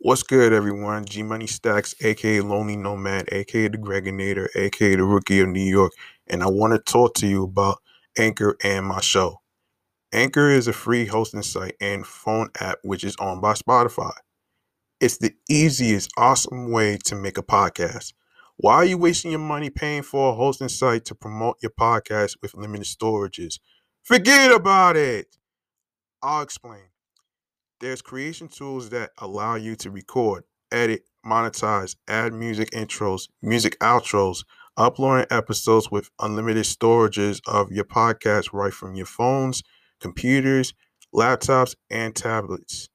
What's good, everyone? G Money Stackz, aka Lonely Nomad, aka the Gregonator, aka the Rookie of New York, and I want to talk to you about Anchor and my show. Anchor is a free hosting site and phone app which is owned by Spotify. It's the easiest, awesome way to make a podcast. Why are you wasting your money paying for a hosting site to promote your podcast with limited storages? Forget about it. I'll explain. There's creation tools that allow you to record, edit, monetize, add music intros, music outros, uploading episodes with unlimited storages of your podcast right from your phones, computers, laptops, and tablets.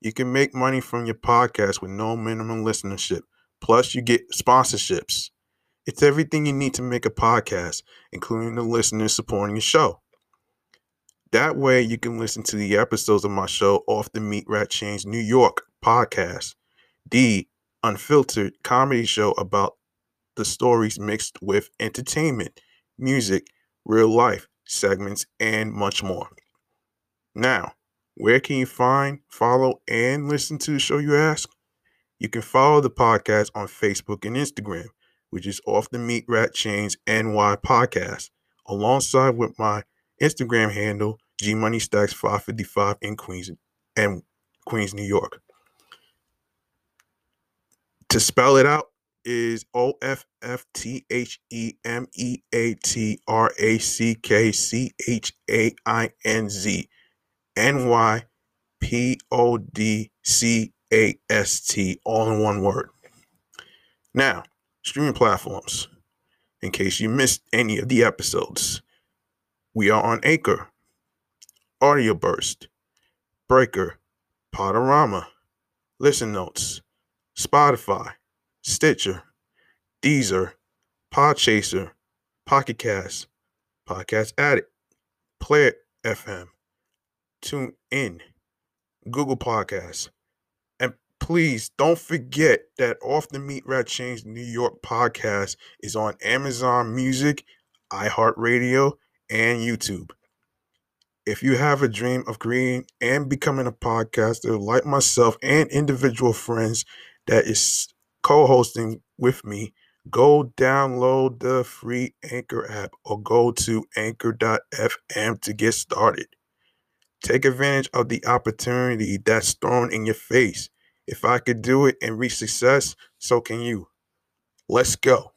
You can make money from your podcast with no minimum listenership. Plus, you get sponsorships. It's everything you need to make a podcast, including the listeners supporting your show. That way, you can listen to the episodes of my show off the Meatrack Chainz New York podcast, the unfiltered comedy show about the stories mixed with entertainment, music, real life segments, and much more. Now, where can you find, follow, and listen to the show, you ask? You can follow the podcast on Facebook and Instagram, which is Off the Meatrack Chainz NY Podcast, alongside with my Instagram handle, G Money Stackz 555 in Queens and Queens, New York. To spell it out is O F F T H E M E A T R A C K C H A I N Z N Y P O D C A S T, all in one word. Now, streaming platforms. In case you missed any of the episodes, we are on Anchor, Audioburst, Breaker, Podurama, Listen Notes, Spotify, Stitcher, Deezer, Podchaser, Pocket Cast, Podcast Addict, Player FM, Tune In, Google Podcasts, and please don't forget that Off the Meatrack Chainz New York podcast is on Amazon Music, iHeartRadio, and YouTube. If you have a dream of creating and becoming a podcaster like myself and individual friends that is co hosting with me, go download the free Anchor app or go to anchor.fm to get started. Take advantage of the opportunity that's thrown in your face. If I could do it and reach success, so can you. Let's go.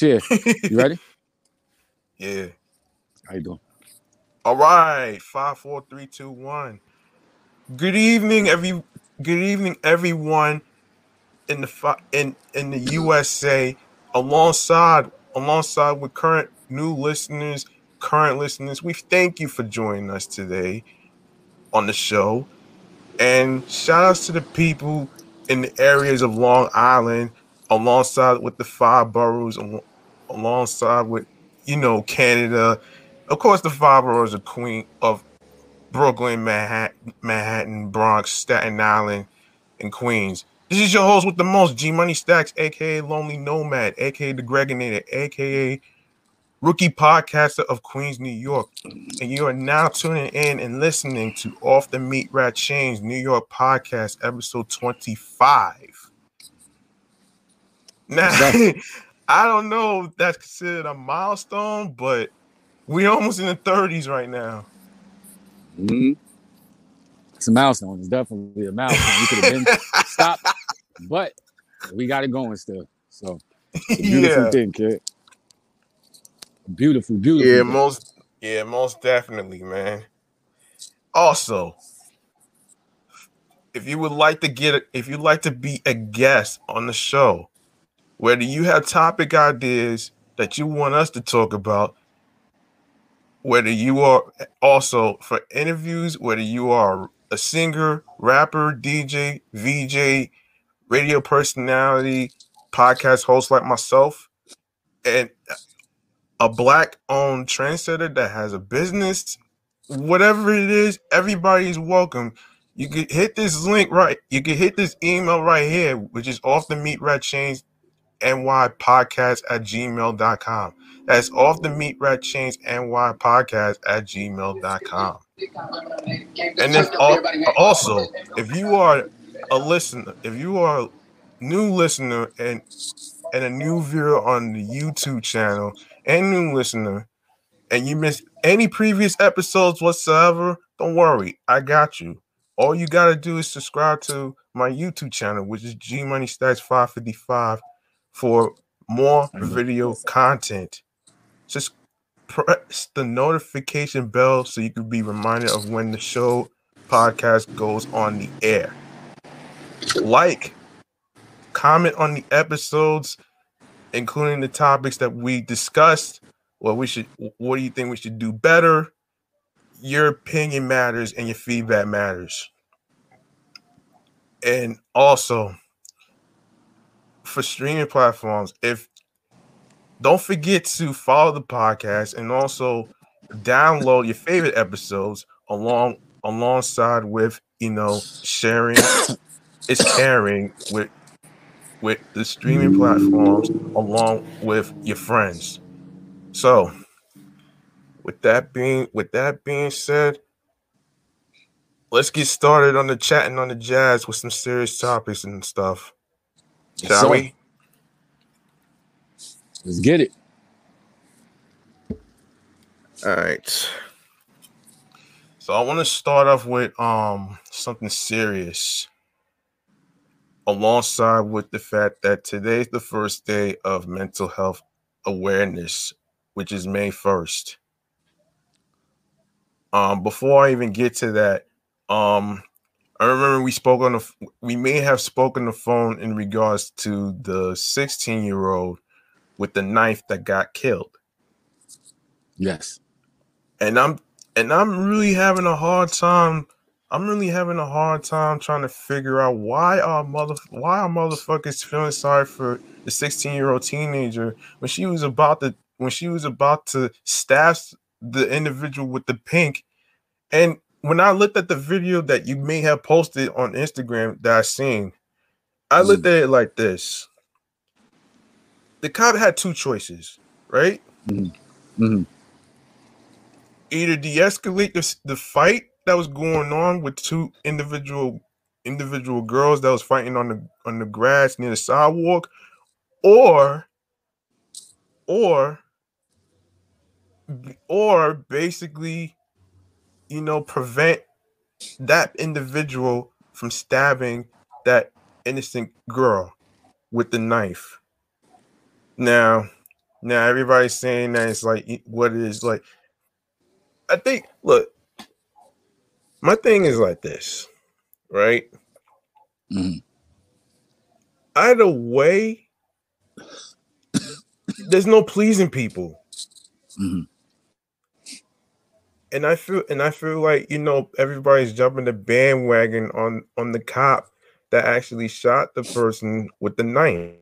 But yeah, you ready? Yeah. How you doing? All right. Five, four, three, two, one. Good evening, every. Good evening, everyone in the in in the USA. Alongside alongside with current new listeners, current listeners, we thank you for joining us today on the show. And shout outs to the people in the areas of Long Island, alongside with the five boroughs, alongside with you know Canada. Of course, the five boroughs of Queen of Brooklyn, Manhattan, Manhattan, Bronx, Staten Island, and Queens. This is your host with the most, G Money Stackz, aka Lonely Nomad, aka The Gregonator, aka Rookie Podcaster of Queens, New York. And you are now tuning in and listening to Off the Meatrack Chainz New York Podcast, episode 25. Now, I don't know if that's considered a milestone, but we're almost in the 30s right now. Mm-hmm. It's a milestone. It's definitely a milestone. We could have been stopped, but we got it going still. So, it's a beautiful yeah. thing, kid. Beautiful, beautiful. Yeah, thing. most yeah, most definitely, man. Also, if you would like to get a, if you'd like to be a guest on the show, whether you have topic ideas that you want us to talk about, whether you are also for interviews, whether you are a singer, rapper, DJ, VJ, radio personality, podcast host like myself, and a black owned trendsetter that has a business, whatever it is, everybody's welcome. You could hit this link right. You can hit this email right here, which is off the meatrack chainz ny podcast at gmail.com. That's off the meatrack chainz ny podcast at gmail.com. And then also, if you are a listener, if you are a new listener and and a new viewer on the YouTube channel and new listener, and you missed any previous episodes whatsoever, don't worry, I got you. All you gotta do is subscribe to my YouTube channel, which is G Money Stackz 555, for more video content. Just press the notification bell so you can be reminded of when the show podcast goes on the air. Like, comment on the episodes, including the topics that we discussed. What we should, what do you think we should do better? Your opinion matters and your feedback matters. And also, for streaming platforms, if don't forget to follow the podcast and also download your favorite episodes along alongside with you know sharing is caring with with the streaming platforms along with your friends. So with that being with that being said, let's get started on the chatting on the jazz with some serious topics and stuff. Shall sir. we? Let's get it. All right. So I want to start off with um something serious alongside with the fact that today's the first day of mental health awareness, which is May 1st. Um before I even get to that, um I remember we spoke on the we may have spoken the phone in regards to the 16-year-old with the knife that got killed Yes. and I'm and I'm really having a hard time. I'm really having a hard time trying to figure out why our mother why our motherfuckers feeling sorry for the 16 year old teenager when she was about to when she was about to stab the individual with the pink. And when I looked at the video that you may have posted on Instagram that I seen, I looked at it like this. The cop had two choices, right? hmm either de-escalate the, the fight that was going on with two individual individual girls that was fighting on the on the grass near the sidewalk or or or basically you know prevent that individual from stabbing that innocent girl with the knife now now everybody's saying that it's like what it is like I think look, my thing is like this, right? hmm Either way, there's no pleasing people. hmm And I feel and I feel like, you know, everybody's jumping the bandwagon on on the cop that actually shot the person with the knife.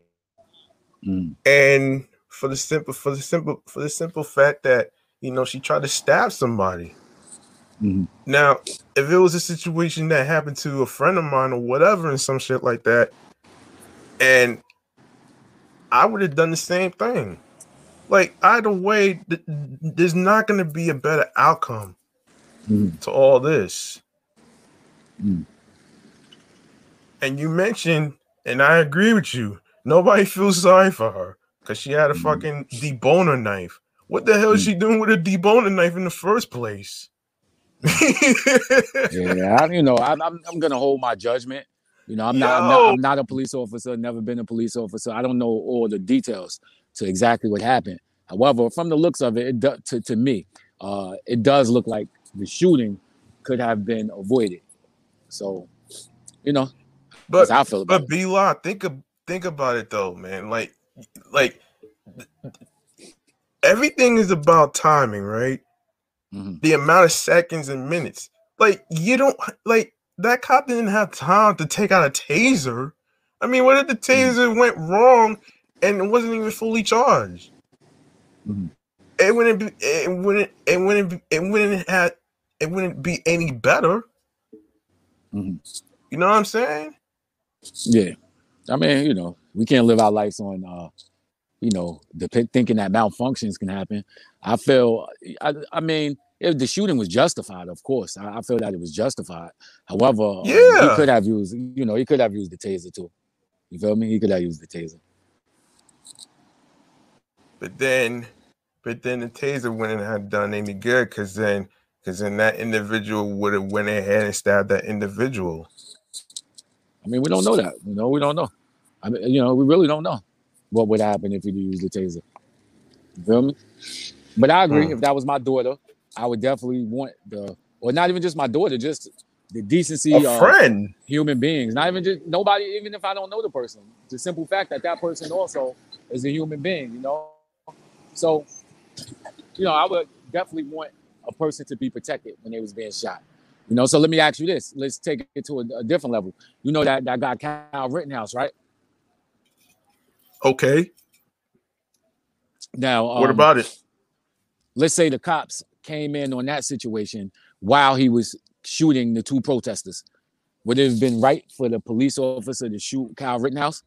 hmm And for the simple for the simple for the simple fact that, you know, she tried to stab somebody. Mhm. Now, if it was a situation that happened to a friend of mine or whatever, and some shit like that, and I would have done the same thing. Like either way, th- there's not going to be a better outcome Mhm. to all this. Mm. And you mentioned, and I agree with you. Nobody feels sorry for her because she had a Mhm. fucking deboner knife. What the hell is Mm. she doing with a deboner knife in the first place? Yeah, I, you know, I'm, I'm I'm gonna hold my judgment. You know, I'm not, I'm not I'm not a police officer. Never been a police officer. I don't know all the details to exactly what happened. However, from the looks of it, it do, to to me, uh, it does look like the shooting could have been avoided. So, you know, but that's how I feel about But B Law, think of think about it though, man. Like like everything is about timing, right? Mhm. The amount of seconds and minutes. Like you don't like that cop didn't have time to take out a taser. I mean, what if the taser went wrong and it wasn't even fully charged? Mhm. It wouldn't be it wouldn't it wouldn't be, it wouldn't have it wouldn't be any better. Mhm. You know what I'm saying? Yeah, I mean, you know, we can't live our lives on, uh, you know, the thinking that malfunctions can happen. I feel, I, I mean, if the shooting was justified, of course, I, I feel that it was justified. However, um, he could have used, you know, he could have used the taser too. You feel me? He could have used the taser. But then, but then the taser wouldn't have done any good because then, because then that individual would have went ahead and stabbed that individual. I mean, we don't know that. You know, we don't know. I mean, you know, we really don't know what would happen if he used the taser. You feel me? But I agree. Hmm. If that was my daughter, I would definitely want the, or not even just my daughter, just the decency A of friend. human beings. Not even just nobody, even if I don't know the person. The simple fact that that person also is a human being. You know, so you know, I would definitely want a person to be protected when they was being shot. You know, so let me ask you this. Let's take it to a, a different level. You know that that guy Kyle Rittenhouse, right? Okay. Now, what um, about it? let's say the cops came in on that situation while he was shooting the two protesters. Would it have been right for the police officer to shoot Kyle Rittenhouse?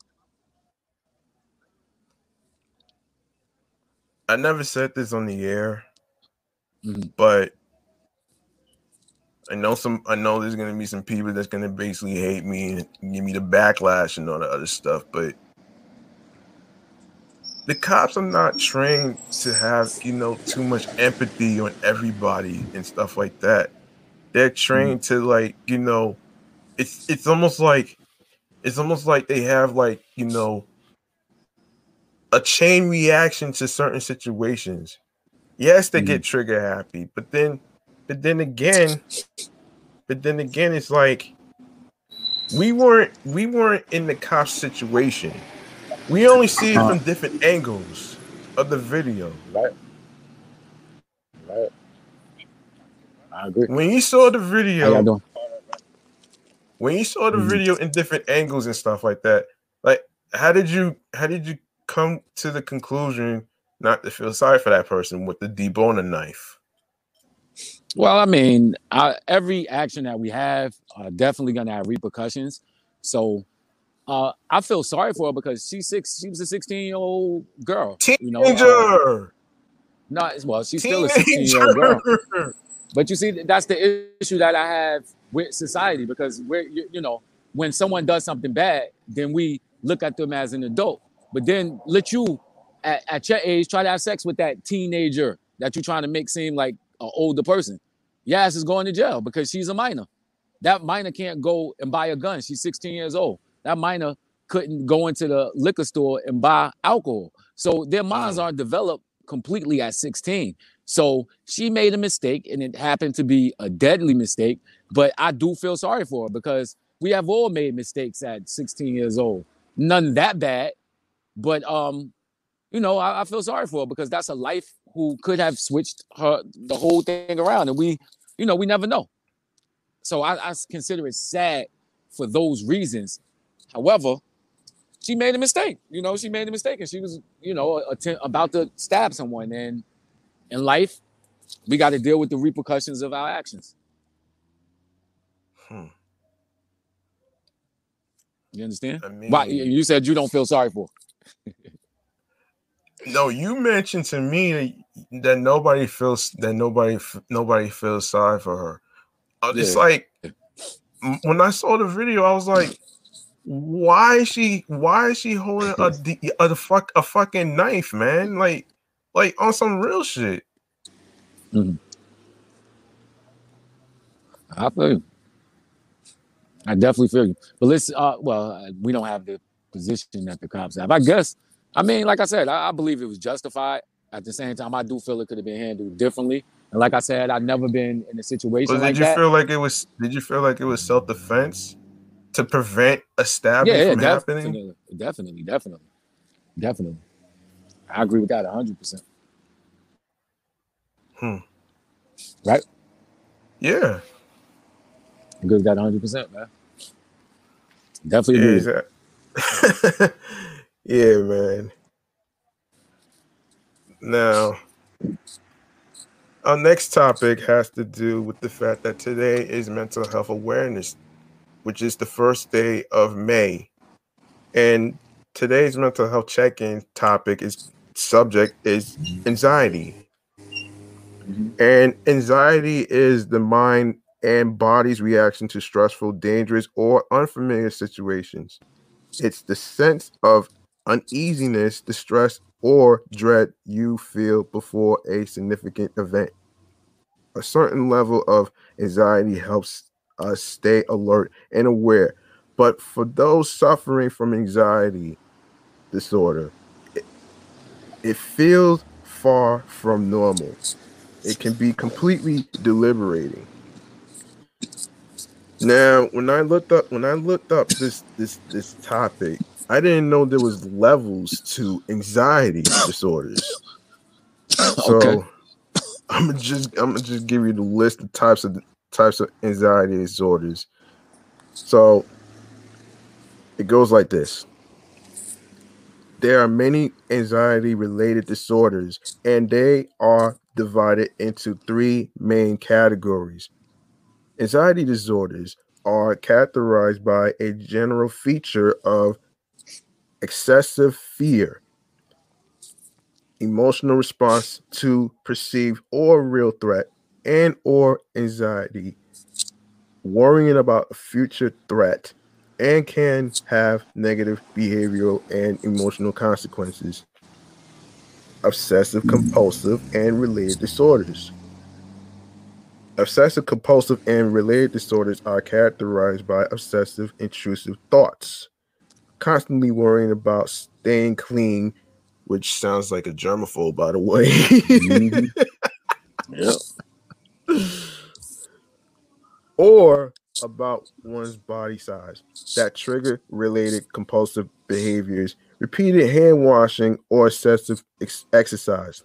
I never said this on the air, Mhm. but I know some. I know there's gonna be some people that's gonna basically hate me and give me the backlash and all the other stuff. But the cops are not trained to have you know too much empathy on everybody and stuff like that. They're trained to like you know, it's it's almost like it's almost like they have like you know a chain reaction to certain situations. Yes, they get trigger happy, but then, but then again, but then again, it's like we weren't we weren't in the cop situation. We only see it from different angles of the video. Right. Right. I agree. When you saw the video, when you saw the Mhm. video in different angles and stuff like that, like how did you how did you come to the conclusion not to feel sorry for that person with the deboner knife? Well, I mean, I, every action that we have are definitely gonna have repercussions. So, uh, I feel sorry for her because she's six. She was a sixteen-year-old girl. You know, uh, Teenager, not well. She's still a sixteen-year-old girl. teenager. But you see, that's the issue that I have with society because we're, you, you know, when someone does something bad, then we look at them as an adult. But then let you, at, at your age, try to have sex with that teenager that you're trying to make seem like an older person. Ass is going to jail because she's a minor. That minor can't go and buy a gun. She's 16 years old. That minor couldn't go into the liquor store and buy alcohol. So their minds aren't developed completely at 16. So she made a mistake and it happened to be a deadly mistake. But I do feel sorry for her because we have all made mistakes at 16 years old. None that bad. But um, you know, I, I feel sorry for her because that's a life who could have switched her the whole thing around. And we, you know, we never know. So I, I consider it sad for those reasons. However, she made a mistake. You know, she made a mistake and she was, you know, about to stab someone. And in life, we got to deal with the repercussions of our actions. Hmm. You understand? I mean, Why you said you don't feel sorry for? No, you mentioned to me that, that nobody feels that nobody nobody feels sorry for her. It's Yeah. like when I saw the video, I was like, why is she why is she holding a a, fuck a fucking knife, man? Like like on some real shit. I feel you. I definitely feel you. But let's uh well, we don't have the position that the cops have. I guess I mean, like I said, I, I believe it was justified. At the same time, I do feel it could have been handled differently. And like I said, I've never been in a situation But did like you that. feel like it was did you feel like it was self-defense to prevent a stabbing yeah, yeah, from happening? definitely, definitely, definitely. I agree with that hundred percent. Hmm. Right? Yeah. With that hundred percent, man. Definitely Yeah, agree. with it. exact- yeah, man. Now, our next topic has to do with the fact that today is Mental Health Awareness, which is the first day of May. And today's mental health check-in topic is subject is anxiety. Mhm. And anxiety is the mind and body's reaction to stressful, dangerous, or unfamiliar situations. It's the sense of uneasiness, distress, or dread you feel before a significant event. A certain level of anxiety helps us stay alert and aware. But for those suffering from anxiety disorder, it, it feels far from normal. It can be completely deliberating. Now, when I looked up when I looked up this this this topic, I didn't know there was levels to anxiety disorders. So Okay. I'm gonna just I'm gonna just give you the list of types of types of anxiety disorders. So it goes like this. There are many anxiety related disorders, and they are divided into three main categories. Anxiety disorders are characterized by a general feature of excessive fear, emotional response to perceived or real threat, and or anxiety, worrying about future threat, and can have negative behavioral and emotional consequences. Obsessive compulsive and related disorders. Obsessive compulsive and related disorders are characterized by obsessive intrusive thoughts, constantly worrying about staying clean, which sounds like a germaphobe, by the way. Mhm. Yep. or about one's body size that trigger related compulsive behaviors, repeated hand washing, or excessive ex- exercise.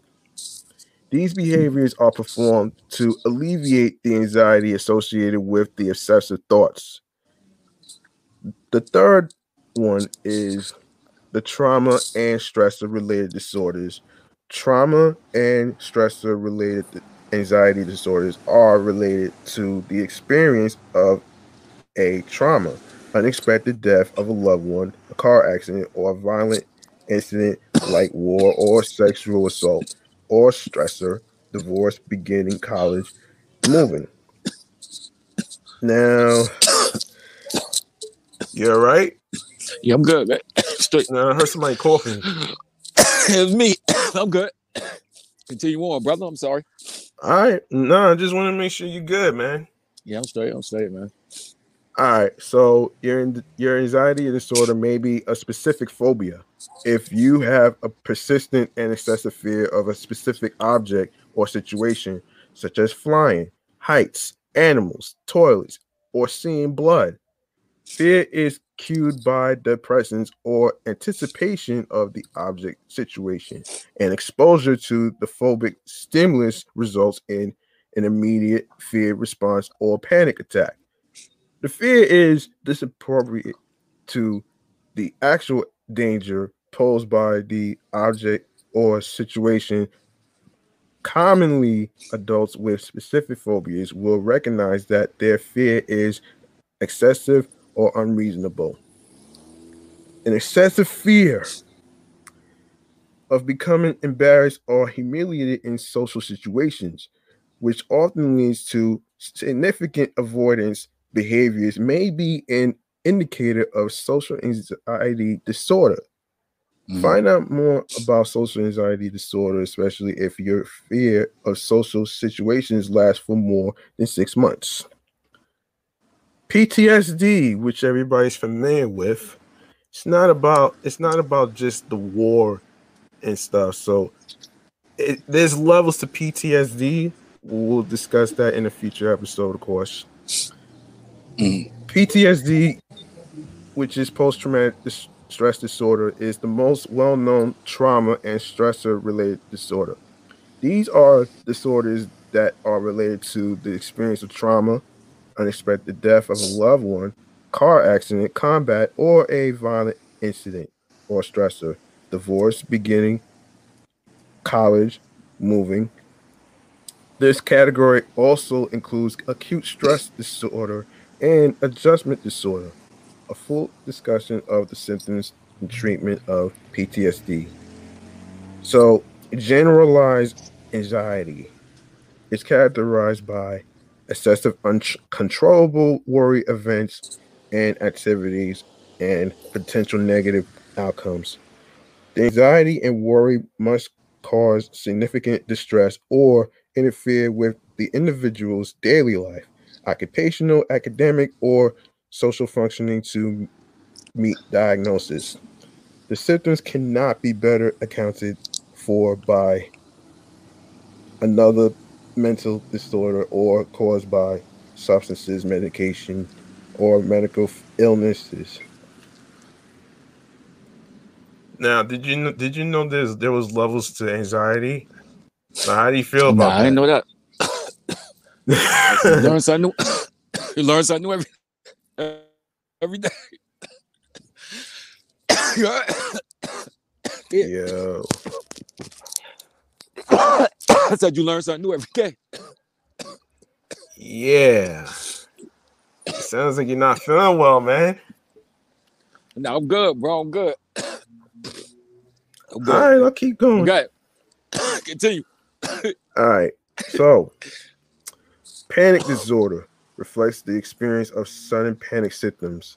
These behaviors are performed to alleviate the anxiety associated with the obsessive thoughts. The third one is the trauma and stressor related disorders. Trauma and stressor related anxiety disorders are related to the experience of a trauma, unexpected death of a loved one, a car accident, or a violent incident like war or sexual assault, or stressor, divorce, beginning college, moving. Now, you're right. Yeah, I'm good, man. Straight. Now, I heard somebody coughing. It's me. I'm good. Continue on, brother. I'm sorry. All right. No, I just want to make sure you're good, man. Yeah, I'm straight. I'm straight, man. All right. So your your anxiety disorder may be a specific phobia. If you have a persistent and excessive fear of a specific object or situation, such as flying, heights, animals, toilets, or seeing blood, fear is cued by the presence or anticipation of the object situation, and exposure to the phobic stimulus results in an immediate fear response or panic attack. The fear is disappropriate to the actual danger posed by the object or situation. Commonly, adults with specific phobias will recognize that their fear is excessive or unreasonable. An excessive fear of becoming embarrassed or humiliated in social situations, which often leads to significant avoidance behaviors, may be an indicator of social anxiety disorder. Mm-hmm. Find out more about social anxiety disorder, especially if your fear of social situations lasts for more than six months. PTSD, which everybody's familiar with, it's not about it's not about just the war and stuff. So it, there's levels to PTSD. We'll discuss that in a future episode, of course. Mm. PTSD, which is post traumatic stress disorder, is the most well known trauma and stressor related disorder. These are disorders that are related to the experience of trauma, unexpected death of a loved one, car accident, combat, or a violent incident or stressor divorce, beginning, college, moving. This category also includes acute stress disorder and adjustment disorder. A full discussion of the symptoms and treatment of PTSD. So, generalized anxiety is characterized by excessive uncontrollable worry events and activities and potential negative outcomes. The anxiety and worry must cause significant distress or interfere with the individual's daily life, occupational, academic, or social functioning to meet diagnosis. The symptoms cannot be better accounted for by another mental disorder or caused by substances, medication, or medical illnesses. Now, did you know, did you know there's there was levels to anxiety? So how do you feel about nah, that? I didn't know that. You learn something new. you learn something new every every day. yeah. I said you learn something new every day. Yeah. Sounds like you're not feeling well, man. No, I'm good, bro. I'm good. All right, I'll keep going. Okay. Continue. All right. So, panic disorder reflects the experience of sudden panic symptoms,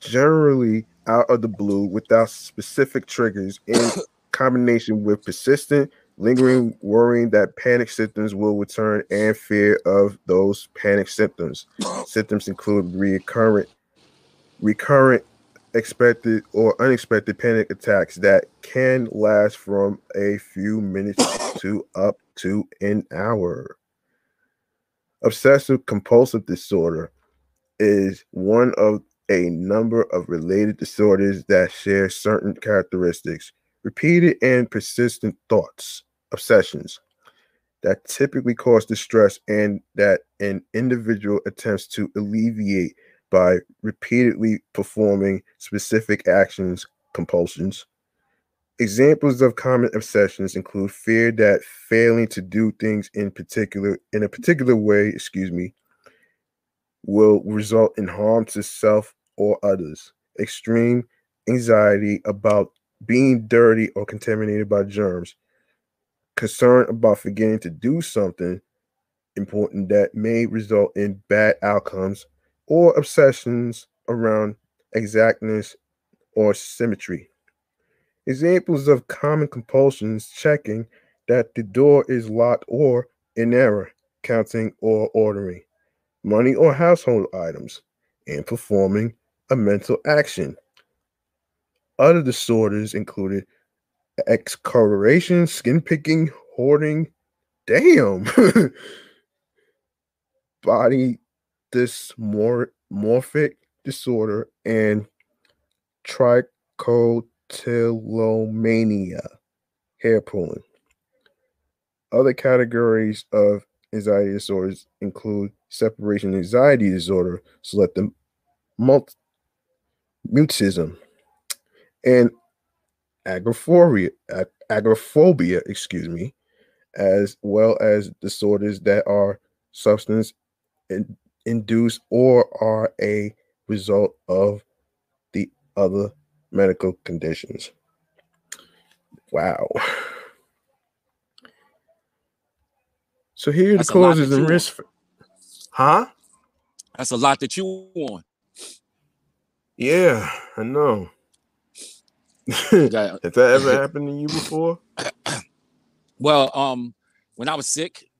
generally out of the blue without specific triggers, in combination with persistent, lingering worrying that panic symptoms will return and fear of those panic symptoms. symptoms include recurrent, recurrent expected or unexpected panic attacks that can last from a few minutes to up to an hour. Obsessive compulsive disorder is one of a number of related disorders that share certain characteristics repeated and persistent thoughts, obsessions that typically cause distress and that an individual attempts to alleviate by repeatedly performing specific actions, compulsions. Examples of common obsessions include fear that failing to do things in particular in a particular way, excuse me, will result in harm to self or others. Extreme anxiety about being dirty or contaminated by germs. Concern about forgetting to do something important that may result in bad outcomes or obsessions around exactness or symmetry. Examples of common compulsions checking that the door is locked or in error, counting or ordering money or household items, and performing a mental action. Other disorders included excoriation, skin picking, hoarding, damn, body dysmorphic disorder, and trichotillomania, hair pulling. Other categories of anxiety disorders include separation anxiety disorder, selective mult- mutism, and agoraphobia, agoraphobia, excuse me, as well as disorders that are substance induced or are a result of the other medical conditions. Wow. So here are the That's lot causes and risks. For, huh? That's a lot that you on. Yeah, I know. Has that ever happened to you before? Well, um, when I was sick,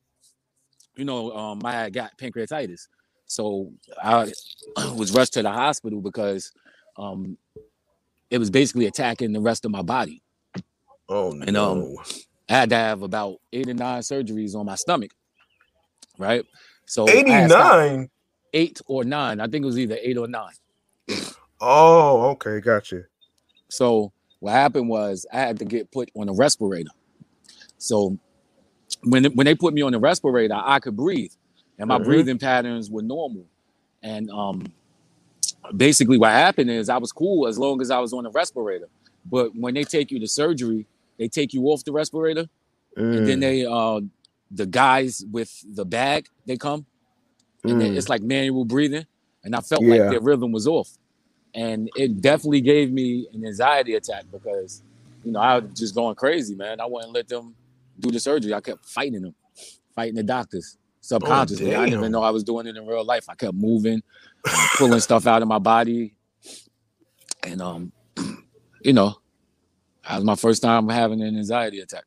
you know, um, I had got pancreatitis, so I was rushed to the hospital because um, it was basically attacking the rest of my body. Oh And, no. um, I had to have about eight or nine surgeries on my stomach, right? So I had stopped- 89. eight or nine. I think it was either eight or nine. Oh, okay, gotcha. So what happened was I had to get put on a respirator. So when when they put me on the respirator, I could breathe, and my Mhm. breathing patterns were normal. And um, basically, what happened is I was cool as long as I was on the respirator. But when they take you to surgery, they take you off the respirator, and then Mm, they uh, the guys with the bag they come, and then mm. it's like manual breathing, and I felt Yeah. like their rhythm was off, and it definitely gave me an anxiety attack because you know I was just going crazy, man. I wouldn't let them do the surgery. I kept fighting them, fighting the doctors subconsciously. I didn't even know I was doing it in real life. I kept moving, pulling stuff out of my body, and um, you know, that was my first time having an anxiety attack.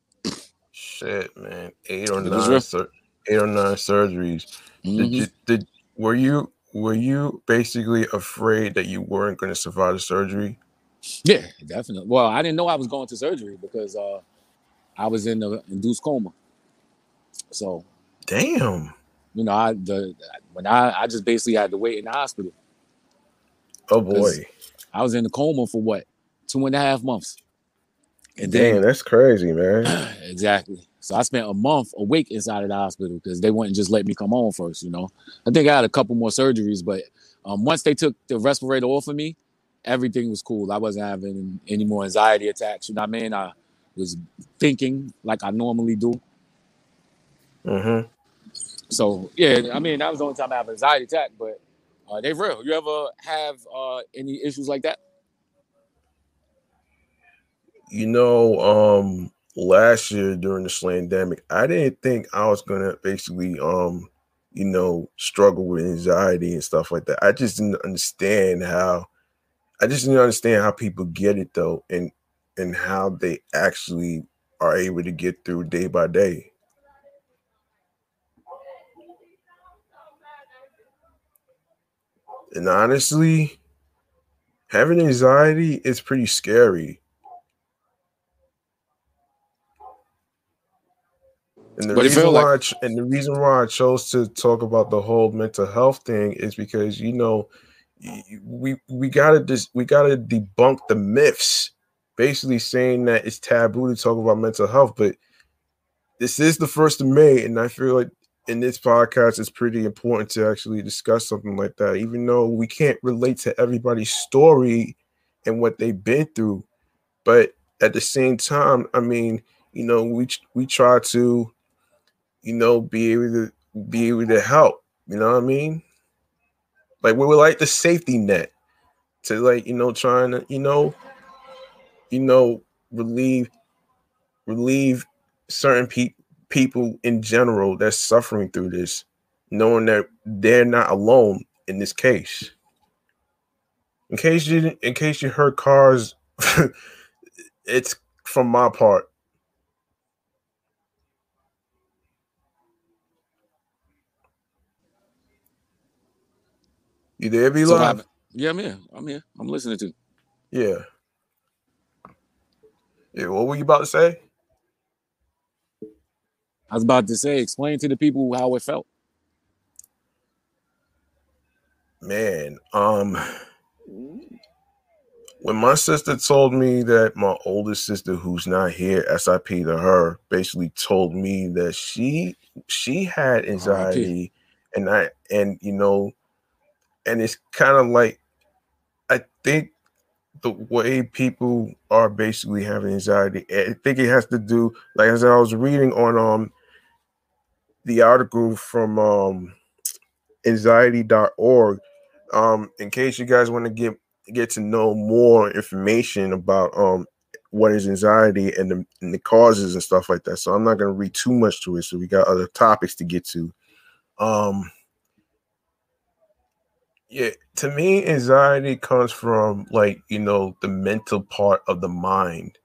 Shit, man. Eight or nine sur- eight or nine surgeries. Did Mhm. you did were you were you basically afraid that you weren't going to survive the surgery? Yeah, definitely. Well, I didn't know I was going to surgery because uh, I was in the induced coma. So Damn. you know, I the when I I just basically had to wait in the hospital. Oh boy. I was in the coma for what two and a half months, and Damn, then that's crazy, man. exactly. So I spent a month awake inside of the hospital because they wouldn't just let me come home first. You know, I think I had a couple more surgeries, but um, once they took the respirator off of me, everything was cool. I wasn't having any more anxiety attacks. You know what I mean? I was thinking like I normally do. Mm-hmm. So yeah, I mean that was the only time I have an anxiety attack, but uh, they real. You ever have uh, any issues like that? You know, um, last year during the slandemic, I didn't think I was gonna basically, um, you know, struggle with anxiety and stuff like that. I just didn't understand how. I just didn't understand how people get it though, and and how they actually are able to get through day by day. And honestly, having anxiety is pretty scary. And the reason like? why I ch- and the reason why I chose to talk about the whole mental health thing is because you know we we gotta we gotta debunk the myths, basically saying that it's taboo to talk about mental health. But this is the first of May, and I feel like in this podcast it's pretty important to actually discuss something like that, even though we can't relate to everybody's story and what they've been through. But at the same time, I mean, you know, we we try to, you know, be able to be able to help. You know what I mean? Like we were like the safety net to like you know trying to you know, you know relieve relieve certain people people in general that's suffering through this, knowing that they're not alone in this case. In case you in case you heard cars, it's from my part. You there, be So live? Yeah, I'm here. I'm here. I'm listening to. Yeah. Yeah, what were you about to say? I was about to say, explain to the people how it felt. Man, um when my sister told me that my oldest sister who's not here, SIP to her, basically told me that she she had anxiety and I and you know and it's kind of like I think the way people are basically having anxiety, I think it has to do like as I was reading on um the article from um anxiety.org. Um, in case you guys want to get get to know more information about um what is anxiety and the, and the causes and stuff like that. So I'm not going to read too much to it. So we got other topics to get to. Um, yeah, to me, anxiety comes from like you know the mental part of the mind.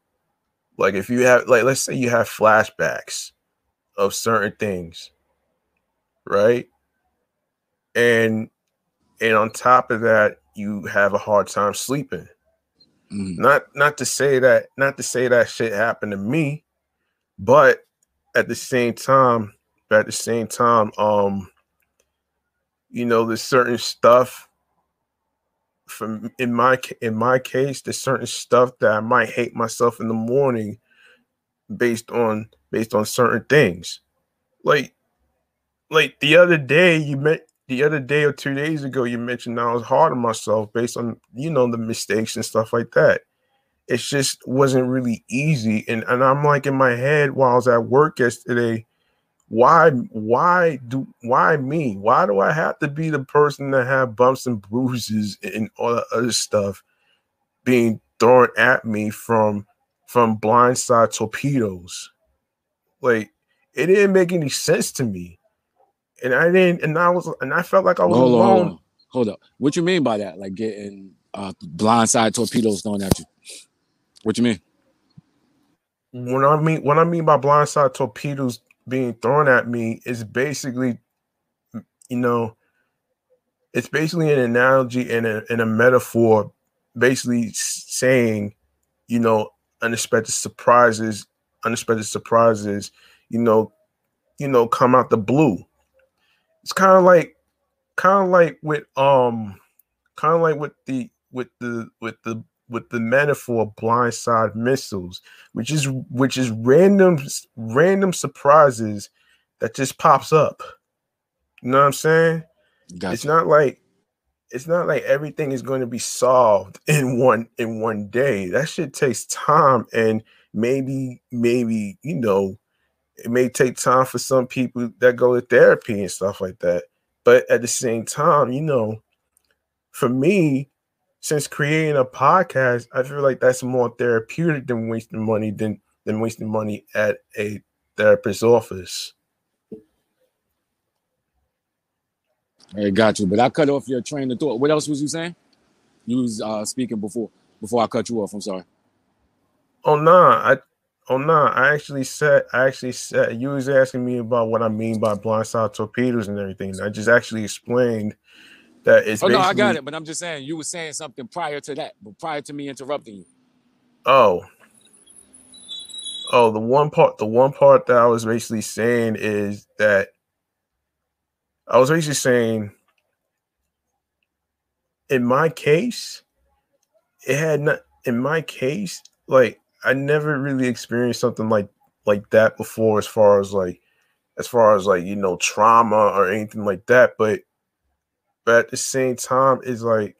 Like if you have like let's say you have flashbacks of certain things, right? And and on top of that, you have a hard time sleeping. Mm. Not not to say that not to say that shit happened to me, but at the same time, at the same time, um, you know, there's certain stuff from in my in my case, there's certain stuff that I might hate myself in the morning based on based on certain things. Like like the other day you met the other day or two days ago you mentioned I was hard on myself based on you know the mistakes and stuff like that. It just wasn't really easy. And and I'm like in my head while I was at work yesterday, why why do why me why do i have to be the person that have bumps and bruises and all that other stuff being thrown at me from from blindside torpedoes like it didn't make any sense to me. And i didn't and i was and i felt like i was hold alone. on, hold up. What you mean by that? Like getting uh blindside torpedoes thrown at you? What you mean? When i mean when i mean by blindside torpedoes being thrown at me is basically, you know, it's basically an analogy and a, and a metaphor, basically saying, you know, unexpected surprises, unexpected surprises, you know, you know, come out the blue. It's kind of like, kind of like with um, kind of like with the with the with the with the metaphor blindside missiles, which is which is random random surprises that just pops up. You know what I'm saying? Gotcha. It's not like it's not like everything is going to be solved in one in one day. That shit takes time and maybe maybe you know it may take time for some people that go to therapy and stuff like that. But at the same time, you know, for me, since creating a podcast, I feel like that's more therapeutic than wasting money than than wasting money at a therapist's office. I got you, but I cut off your train of thought. What else was you saying? You was uh, speaking before before I cut you off. I'm sorry. Oh no, nah, I oh no, nah, I actually said I actually said you was asking me about what I mean by blindside torpedoes and everything. I just actually explained that is. Oh no, I got it. But I'm just saying you were saying something prior to that, but prior to me interrupting you. Oh. Oh, the one part, the one part that I was basically saying is that I was basically saying, in my case, it had not. In my case, like I never really experienced something like like that before, as far as like, as far as like you know trauma or anything like that. But but at the same time it's like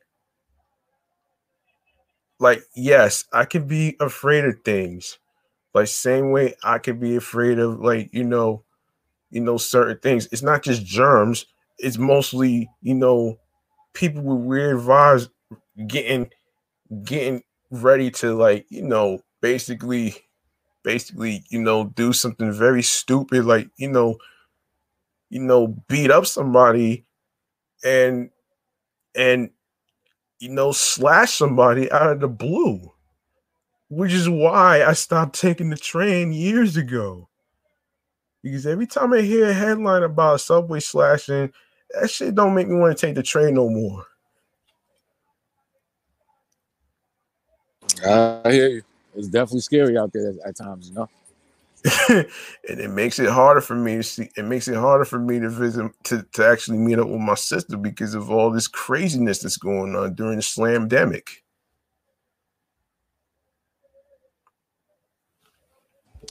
like yes i can be afraid of things like same way i could be afraid of like you know you know certain things it's not just germs it's mostly you know people with weird vibes getting getting ready to like you know basically basically you know do something very stupid like you know you know beat up somebody and and you know slash somebody out of the blue which is why i stopped taking the train years ago. Because every time i hear a headline about subway slashing that shit don't make me want to take the train no more. I hear you it's definitely scary out there at, at times you know? And it makes it harder for me to see it makes it harder for me to visit to, to actually meet up with my sister because of all this craziness that's going on during the slamdemic.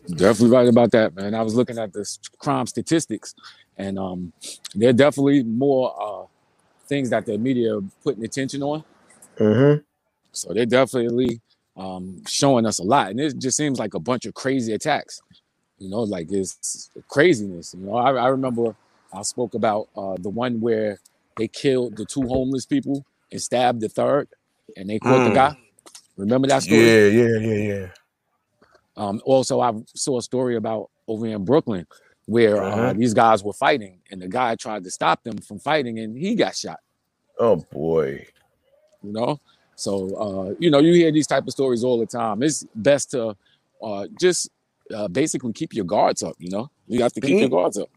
Definitely right about that man. I was looking at the crime statistics and um there are definitely more uh things that the media are putting attention on. Mm-hmm. so they're definitely um, showing us a lot. And it just seems like a bunch of crazy attacks. You know, like it's craziness. You know, I, I remember I spoke about uh, the one where they killed the two homeless people and stabbed the third, and they caught the Mm. guy. Remember that story? Yeah, yeah, yeah, yeah. Um, also, I saw a story about over in Brooklyn where uh, Uh-huh. these guys were fighting, and the guy tried to stop them from fighting, and he got shot. Oh boy. You know, so uh, you know you hear these type of stories all the time. It's best to uh, just uh, basically keep your guards up. You know, you have to keep your guards up.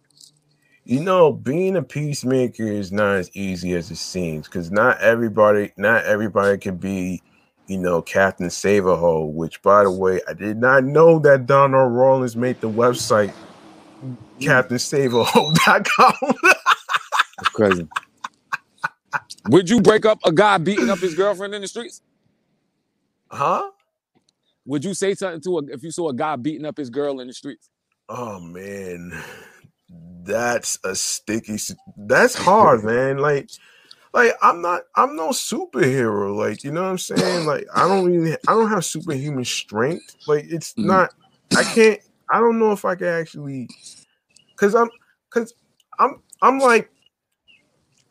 You know, being a peacemaker is not as easy as it seems because not everybody, not everybody can be, you know, Captain Saverhole. Which, by the way, I did not know that Donald Rollins made the website CaptainSaverhole.com. It's crazy. Would you break up a guy beating up his girlfriend in the streets? huh? Would you say something to a if you saw a guy beating up his girl in the streets? Oh man, that's a sticky. That's hard, man. Like, like I'm not. I'm no superhero. Like, you know what I'm saying? Like, I don't even. I don't have superhuman strength. Like, it's Mhm. not. I can't. I don't know if I can actually. Cause I'm. Cause I'm. I'm like.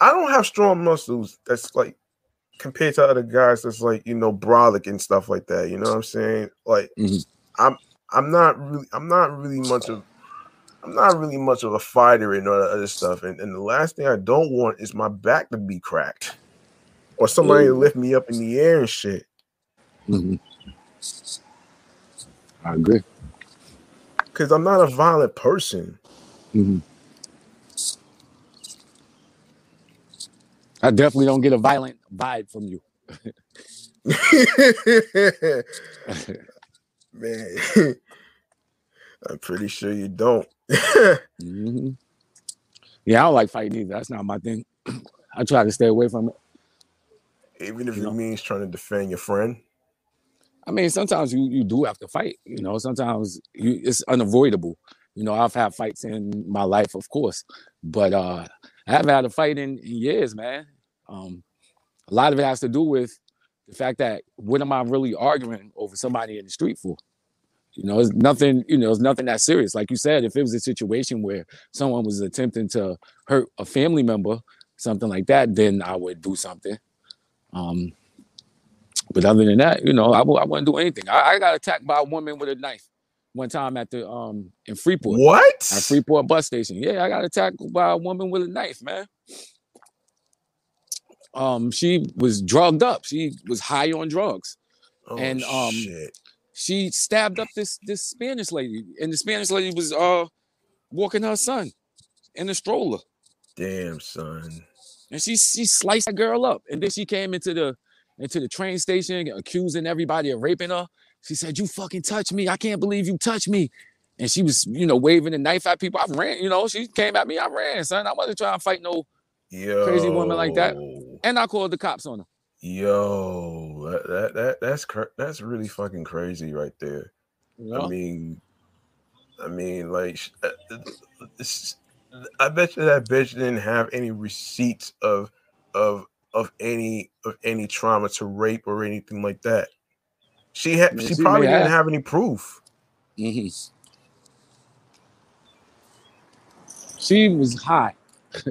I don't have strong muscles. That's like compared to other guys. That's like you know brolic and stuff like that. You know what I'm saying? Like, Mhm. I'm. I'm not really. I'm not really much of. I'm not really much of a fighter and all that other stuff. And, and the last thing I don't want is my back to be cracked or somebody to lift me up in the air and shit. Mhm. I agree. Because I'm not a violent person. Mhm. I definitely don't get a violent vibe from you. Man, I'm pretty sure you don't. Mhm. Yeah, I don't like fighting either. That's not my thing. I try to stay away from it. Even if You it know. means trying to defend your friend. I mean, sometimes you you do have to fight. You know, sometimes you it's unavoidable. You know, I've had fights in my life, of course, but uh I haven't had a fight in, in years, man. Um, a lot of it has to do with the fact that what am I really arguing over somebody in the street for? You know, it's nothing. You know, it's nothing that serious. Like you said, if it was a situation where someone was attempting to hurt a family member, something like that, then I would do something. Um, but other than that, you know, I w- I wouldn't do anything. I, I got attacked by a woman with a knife one time at the um in Freeport What? at Freeport bus station. Yeah, I got attacked by a woman with a knife, man. Um, she was drugged up. She was high on drugs. Oh, and, um, shit. She stabbed up this this Spanish lady, and the Spanish lady was uh walking her son in a stroller. Damn, son. and she she sliced that girl up and then she came into the into the train station accusing everybody of raping her she said you fucking touched me i can't believe you touched me and she was you know waving a knife at people i ran you know she came at me i ran son i wasn't trying to fight no Yo. Crazy woman like that. and i called the cops on her Yo, that, that, that that's cra- that's really fucking crazy right there. you know? I mean, I mean, like, sh- uh, it's- I bet you that bitch didn't have any receipts of of of any of any trauma to rape or anything like that. She had, Yeah, she she probably didn't have. have any proof. Mhm. she was high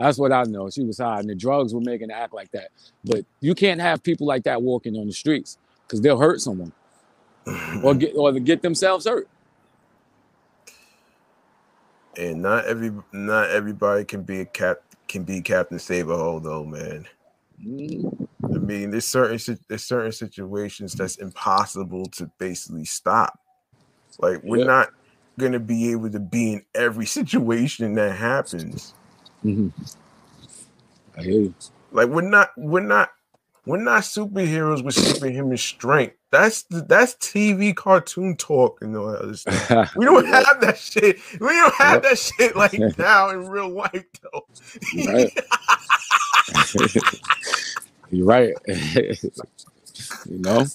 that's what i know she was high and the drugs were making her act like that but you can't have people like that walking on the streets because they'll hurt someone or get or get themselves hurt and not every not everybody can be a cap can be Captain Saberhole though, man. Mm, I mean, there's certain there's certain situations that's impossible to basically stop. Like we're Yeah. not gonna be able to be in every situation that happens. Mhm. I hear you. Like we're not we're not we're not superheroes with superhuman strength. That's that's TV cartoon talk and all that other stuff. We don't have that shit. We don't have Yep. that shit like now in real life though. Right. You're right. you know,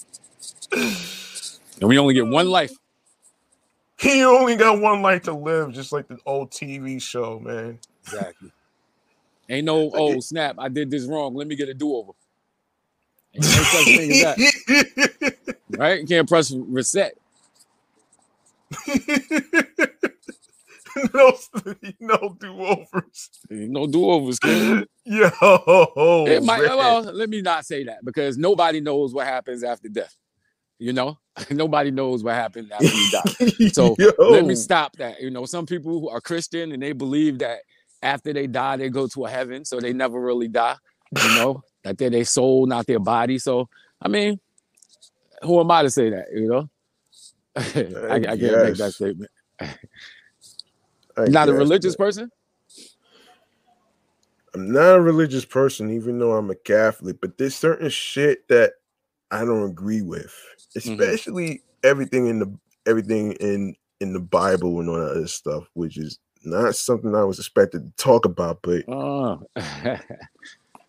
and we only get one life. He only got one life to live, just like the old TV show, man. Exactly. Ain't no oh snap! I did this wrong. Let me get a do over. No such thing as that, right? You can't press reset. no, no do overs. No do overs, kid. Yo, It might, man. well, let me not say that because nobody knows what happens after death. You know, nobody knows what happened after you die. So Yo. let me stop that. You know, some people who are Christian and they believe that after they die, they go to a heaven, so they never really die. You know, that they're their soul, not their body. So, I mean, who am I to say that? You know, I, I can't make that statement. Not a religious person. I'm not a religious person, even though I'm a Catholic, but there's certain shit that I don't agree with, Mm-hmm. especially everything in the everything in in the Bible and all that other stuff, which is not something I was expected to talk about. But Oh.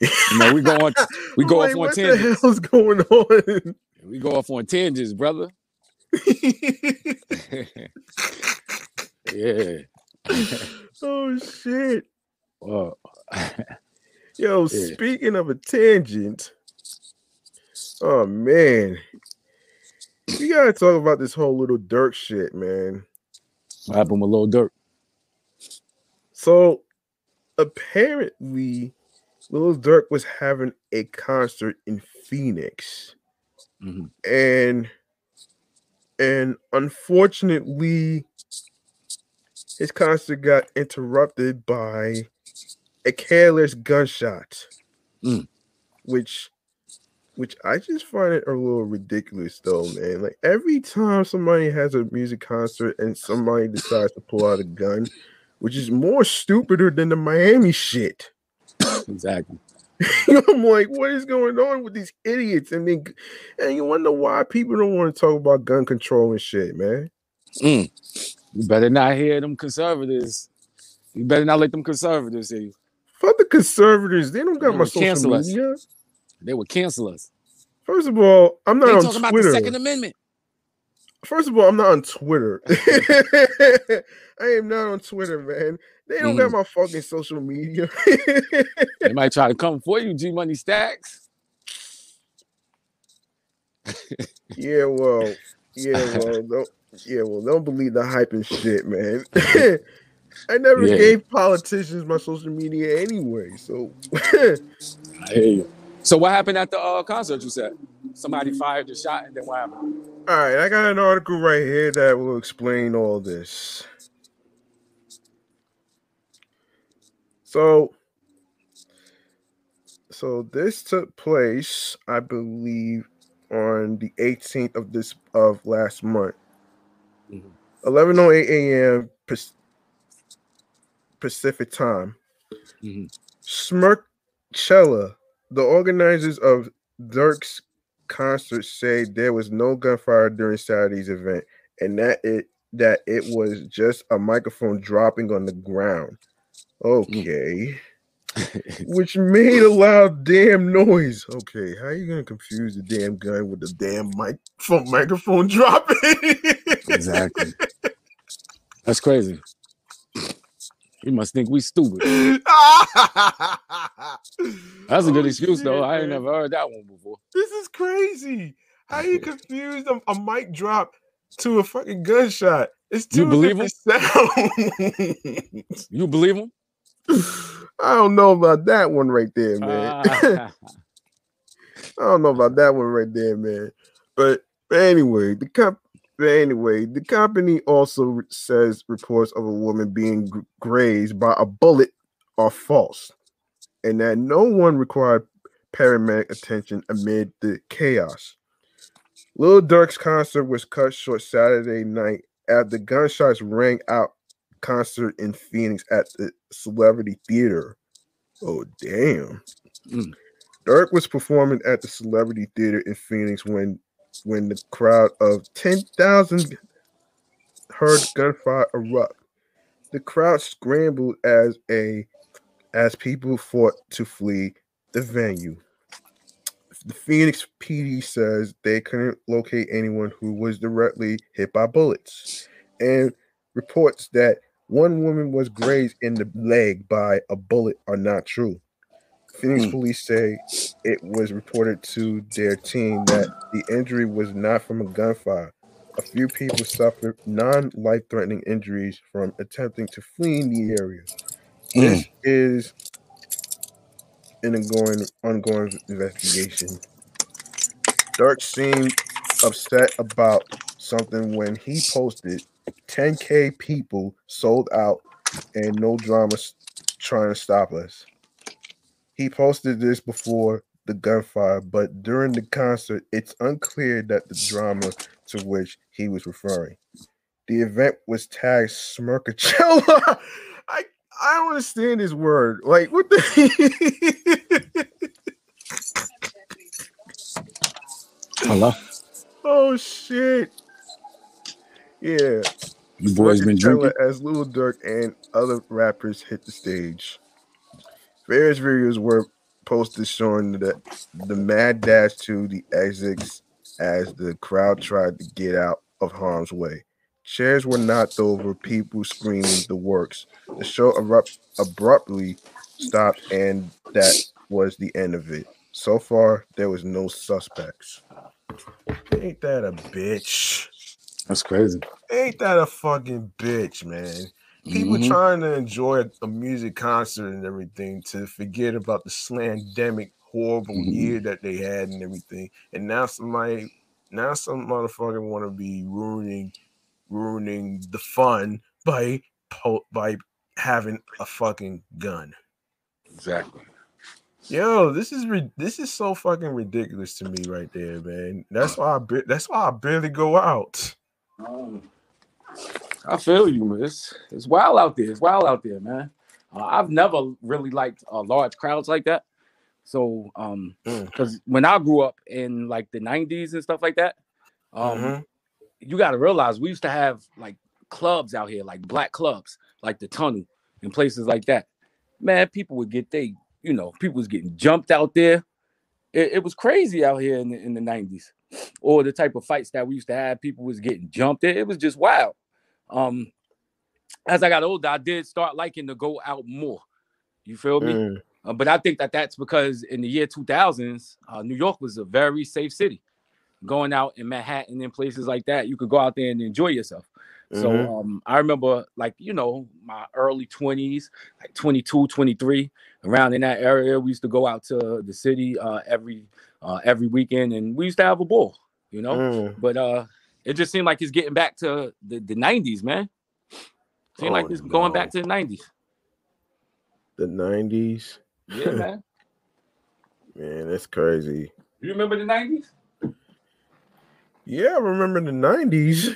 you know, we go on, we go off on what the tangents. hell's going on? We go off on tangents, brother. yeah. oh shit. Well, oh. Yo, Yeah. speaking of a tangent, oh man, we gotta talk about this whole Lil Durk shit, man. what happened with Lil Durk? So apparently, Lil Durk was having a concert in Phoenix, Mhm. and and unfortunately, his concert got interrupted by a careless gunshot, Mm. which which I just find it a little ridiculous though, man. Like every time somebody has a music concert and somebody decides to pull out a gun, which is more stupider than the Miami shit. Exactly. I'm like, what is going on with these idiots? And then and you wonder why people don't want to talk about gun control and shit, man. Mm. You better not hear them conservatives. You better not let them conservatives hear you. Fuck the conservatives, they don't got They my social us. media. They would cancel us. First of all, I'm They not talking on about the Twitter. Second Amendment. First of all, I'm not on Twitter. I am not on Twitter, man. They don't got Mhm. my fucking social media. They might try to come for you, G Money Stackz. yeah, well, yeah, well, don't, yeah, well, don't believe the hype and shit, man. I never Yeah. gave politicians my social media anyway, so I hear you. So what happened at the uh, concert? You said somebody fired the shot, and then what happened? All right, I got an article right here that will explain all this. So, so this took place, I believe, on the 18th of this of last month, Mhm. 11:08 a.m. Pacific time. Mhm. Smirkchella, the organizers of Durk's concert, say there was no gunfire during Saturday's event, and that it that it was just a microphone dropping on the ground. Mm. Okay. Which made a loud damn noise. Okay, how are you gonna confuse the damn gun with the damn mic phone microphone dropping? Exactly. That's crazy. You must think we stupid. That's a good Oh, excuse, though. I ain't man. never heard that one before. This is crazy. How you confused a, a mic drop to a fucking gunshot? It's You two believe sounds. You believe him? I don't know about that one right there, man. Ah, I don't know about that one right there, man. But, anyway, the comp- but anyway, the company also says reports of a woman being grazed by a bullet are false, and that no one required paramedic attention amid the chaos. Lil Durk's concert was cut short Saturday night after gunshots rang out concert in Phoenix at the Celebrity Theater. Oh damn. Mm. Durk was performing at the Celebrity Theater in Phoenix when when the crowd of 10,000 heard gunfire erupt. The crowd scrambled as a as people fought to flee the venue. The Phoenix PD says they couldn't locate anyone who was directly hit by bullets and reports that one woman was grazed in the leg by a bullet are not true. Phoenix Hmm. police say it was reported to their team that the injury was not from a gunfire, A few people suffered non-life-threatening injuries from attempting to flee the area. This is an ongoing ongoing investigation. Durk seemed upset about something when he posted 10k people sold out and no drama trying to stop us. He posted this before the gunfire, but during the concert, it's unclear that the drama to which he was referring. The event was tagged Smirkachella. I I don't understand this word. Like what the Hello. Oh shit. Yeah. You boys been drinking? as Lil Durk and other rappers hit the stage. Various videos were posted showing the the mad dash to the exits as the crowd tried to get out of harm's way. Chairs were knocked over, people screaming the works. The show erupt, abruptly stopped, and that was the end of it. So far, there was no suspects. Ain't that a bitch? That's crazy. Ain't that a fucking bitch, man? People Mhm. trying to enjoy a music concert and everything to forget about the slandemic, horrible Mhm. year that they had and everything. And now somebody, now some motherfucker want to be ruining, ruining the fun by by having a fucking gun. Exactly. Yo, this is this is so fucking ridiculous to me right there, man. That's why I that's why I barely go out. Um, I feel you, man. It's, it's wild out there. It's wild out there, man. Uh, I've never really liked uh, large crowds like that. So, um, Mm. because when I grew up in like the '90s and stuff like that, um, Mhm. you got to realize we used to have like clubs out here, like black clubs, like the Tunnel and places like that. Man, people would get they, you know, people was getting jumped out there. It, it was crazy out here in the, in the '90s, or the type of fights that we used to have. People was getting jumped. It, it was just wild. Um, as I got older, I did start liking to go out more. You feel me? Mm. Uh, but I think that that's because in the year 2000s, uh, New York was a very safe city. Going out in Manhattan and places like that, you could go out there and enjoy yourself. So Mhm. um, I remember, like, you know, my early 20s, like 22, 23, around in that area, we used to go out to the city uh, every uh, every weekend and we used to have a ball, you know. Mm. But uh, it just seemed like he's getting back to the, the 90s, man. Seemed like oh, he's it's going back to the 90s. the nineties. Yeah, man. Man, that's crazy. You remember the 90s? Yeah, I remember the nineties.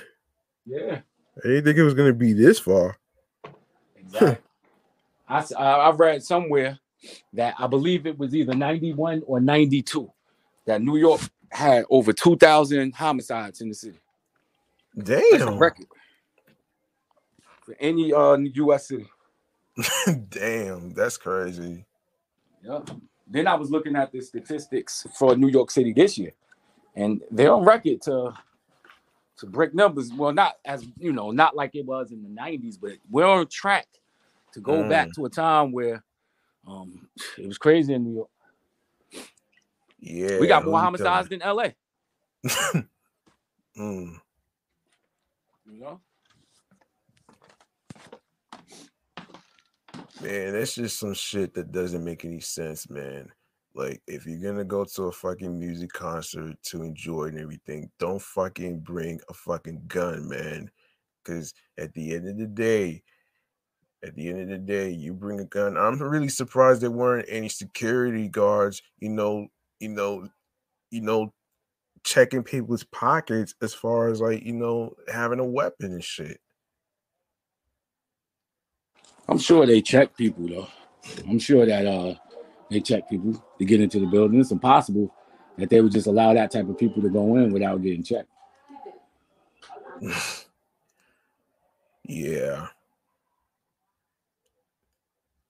Yeah. I didn't think it was gonna be this far. Exactly. I I read somewhere that I believe it was either 91 or 92 that New York had over 2,000 homicides in the city. That's a Damn. record for any uh U.S. city. Damn, that's crazy. Yeah. Then I was looking at the statistics for New York City this year, and they're on record to to break numbers. Well, not as you know, not like it was in the 90s, but we're on track to go back to a time where um it was crazy in New York. Yeah. we got more homicides than LA. Mm. You know? Man, that's just some shit that doesn't make any sense, man. Like, if you're gonna go to a fucking music concert to enjoy and everything, don't fucking bring a fucking gun, man. Because at the end of the day, at the end of the day, you bring a gun. I'm really surprised there weren't any security guards, you know, you know, you know, checking people's pockets as far as like, you know, having a weapon and shit. I'm sure they check people though. I'm sure that uh they check people to get into the building. It's impossible that they would just allow that type of people to go in without getting checked. Yeah.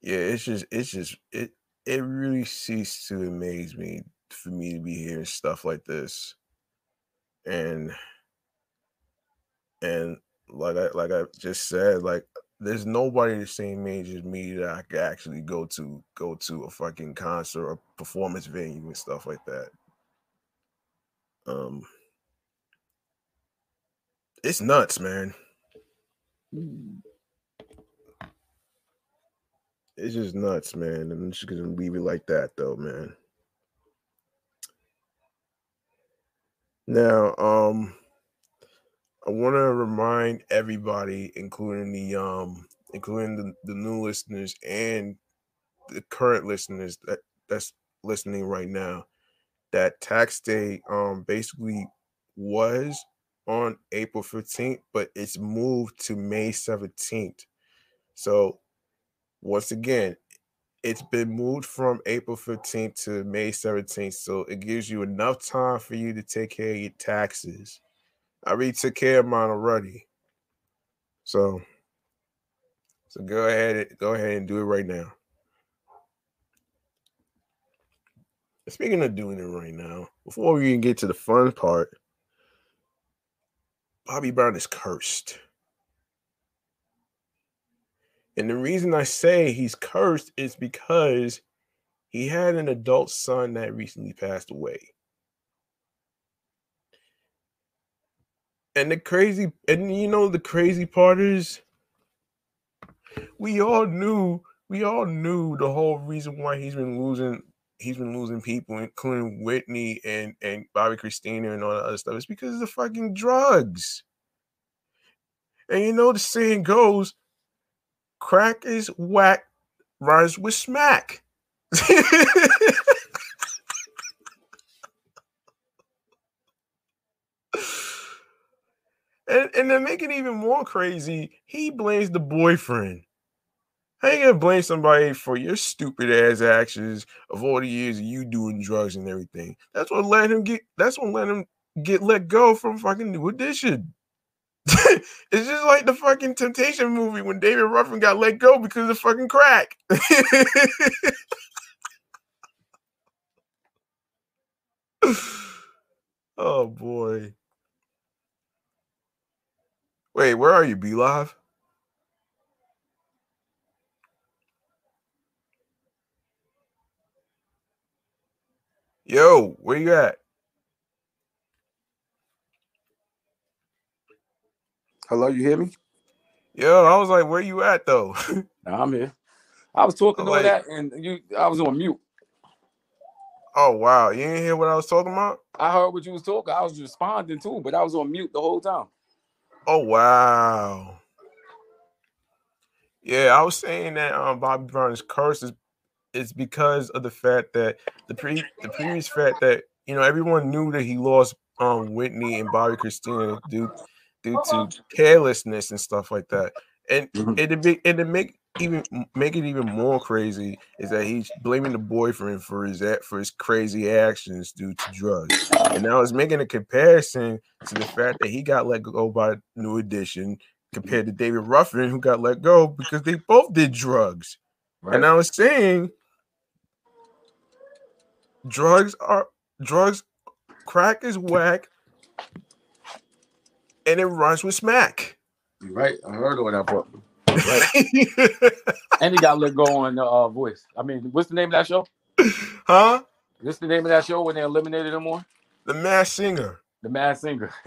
Yeah, it's just it's just it it really ceased to amaze me for me to be hearing stuff like this. And and like I like I just said, like there's nobody the same age as me that I could actually go to go to a fucking concert or performance venue and stuff like that. Um it's nuts, man. It's just nuts, man. I'm just gonna leave it like that, though, man. Now, um, I want to remind everybody, including the um, including the, the new listeners and the current listeners that that's listening right now, that tax day um basically was on April 15th, but it's moved to May 17th. So once again, it's been moved from April 15th to May 17th. So it gives you enough time for you to take care of your taxes. I already took care of mine already. So so go ahead go ahead and do it right now. Speaking of doing it right now, before we even get to the fun part, Bobby Brown is cursed. And the reason I say he's cursed is because he had an adult son that recently passed away. And the crazy, and you know, the crazy part is we all knew, we all knew the whole reason why he's been losing, he's been losing people, including Whitney and and Bobbi Kristina and all that other stuff. It's because of the fucking drugs. And you know the saying goes, crack is whack, rhymes with smack. and, and to make it even more crazy, he blames the boyfriend. How you gonna blame somebody for your stupid ass actions of all the years of you doing drugs and everything? That's what let him get. That's what let him get let go from fucking New Edition. it's just like the fucking Temptation movie when David Ruffin got let go because of fucking crack. oh boy. Wait, where are you, Be Live? Yo, where you at? Hello, you hear me? Yo, I was like, where you at though? Nah, I'm here. I was talking I'm all that, and you, I was on mute. oh wow, you didn't hear what I was talking about? I heard what you was talking. I was responding too, but I was on mute the whole time. Oh wow. Yeah, I was saying that um Bobby Brown's curse is is because of the fact that the pre the previous fact that you know everyone knew that he lost um Whitney and Bobbi Kristina due due to carelessness and stuff like that. And Mhm. and to be and to make even make it even more crazy is that he's blaming the boyfriend for his for his crazy actions due to drugs. And now it's making a comparison to the fact that he got let go by New Edition compared to David Ruffin, who got let go because they both did drugs. And I was saying drugs are drugs, crack is whack, and it rhymes with smack. You're right? I heard all that part. And he got let go on the uh, voice. I mean, what's the name of that show? huh? What's the name of that show when they eliminated him on? The Masked Singer. The Mad Singer.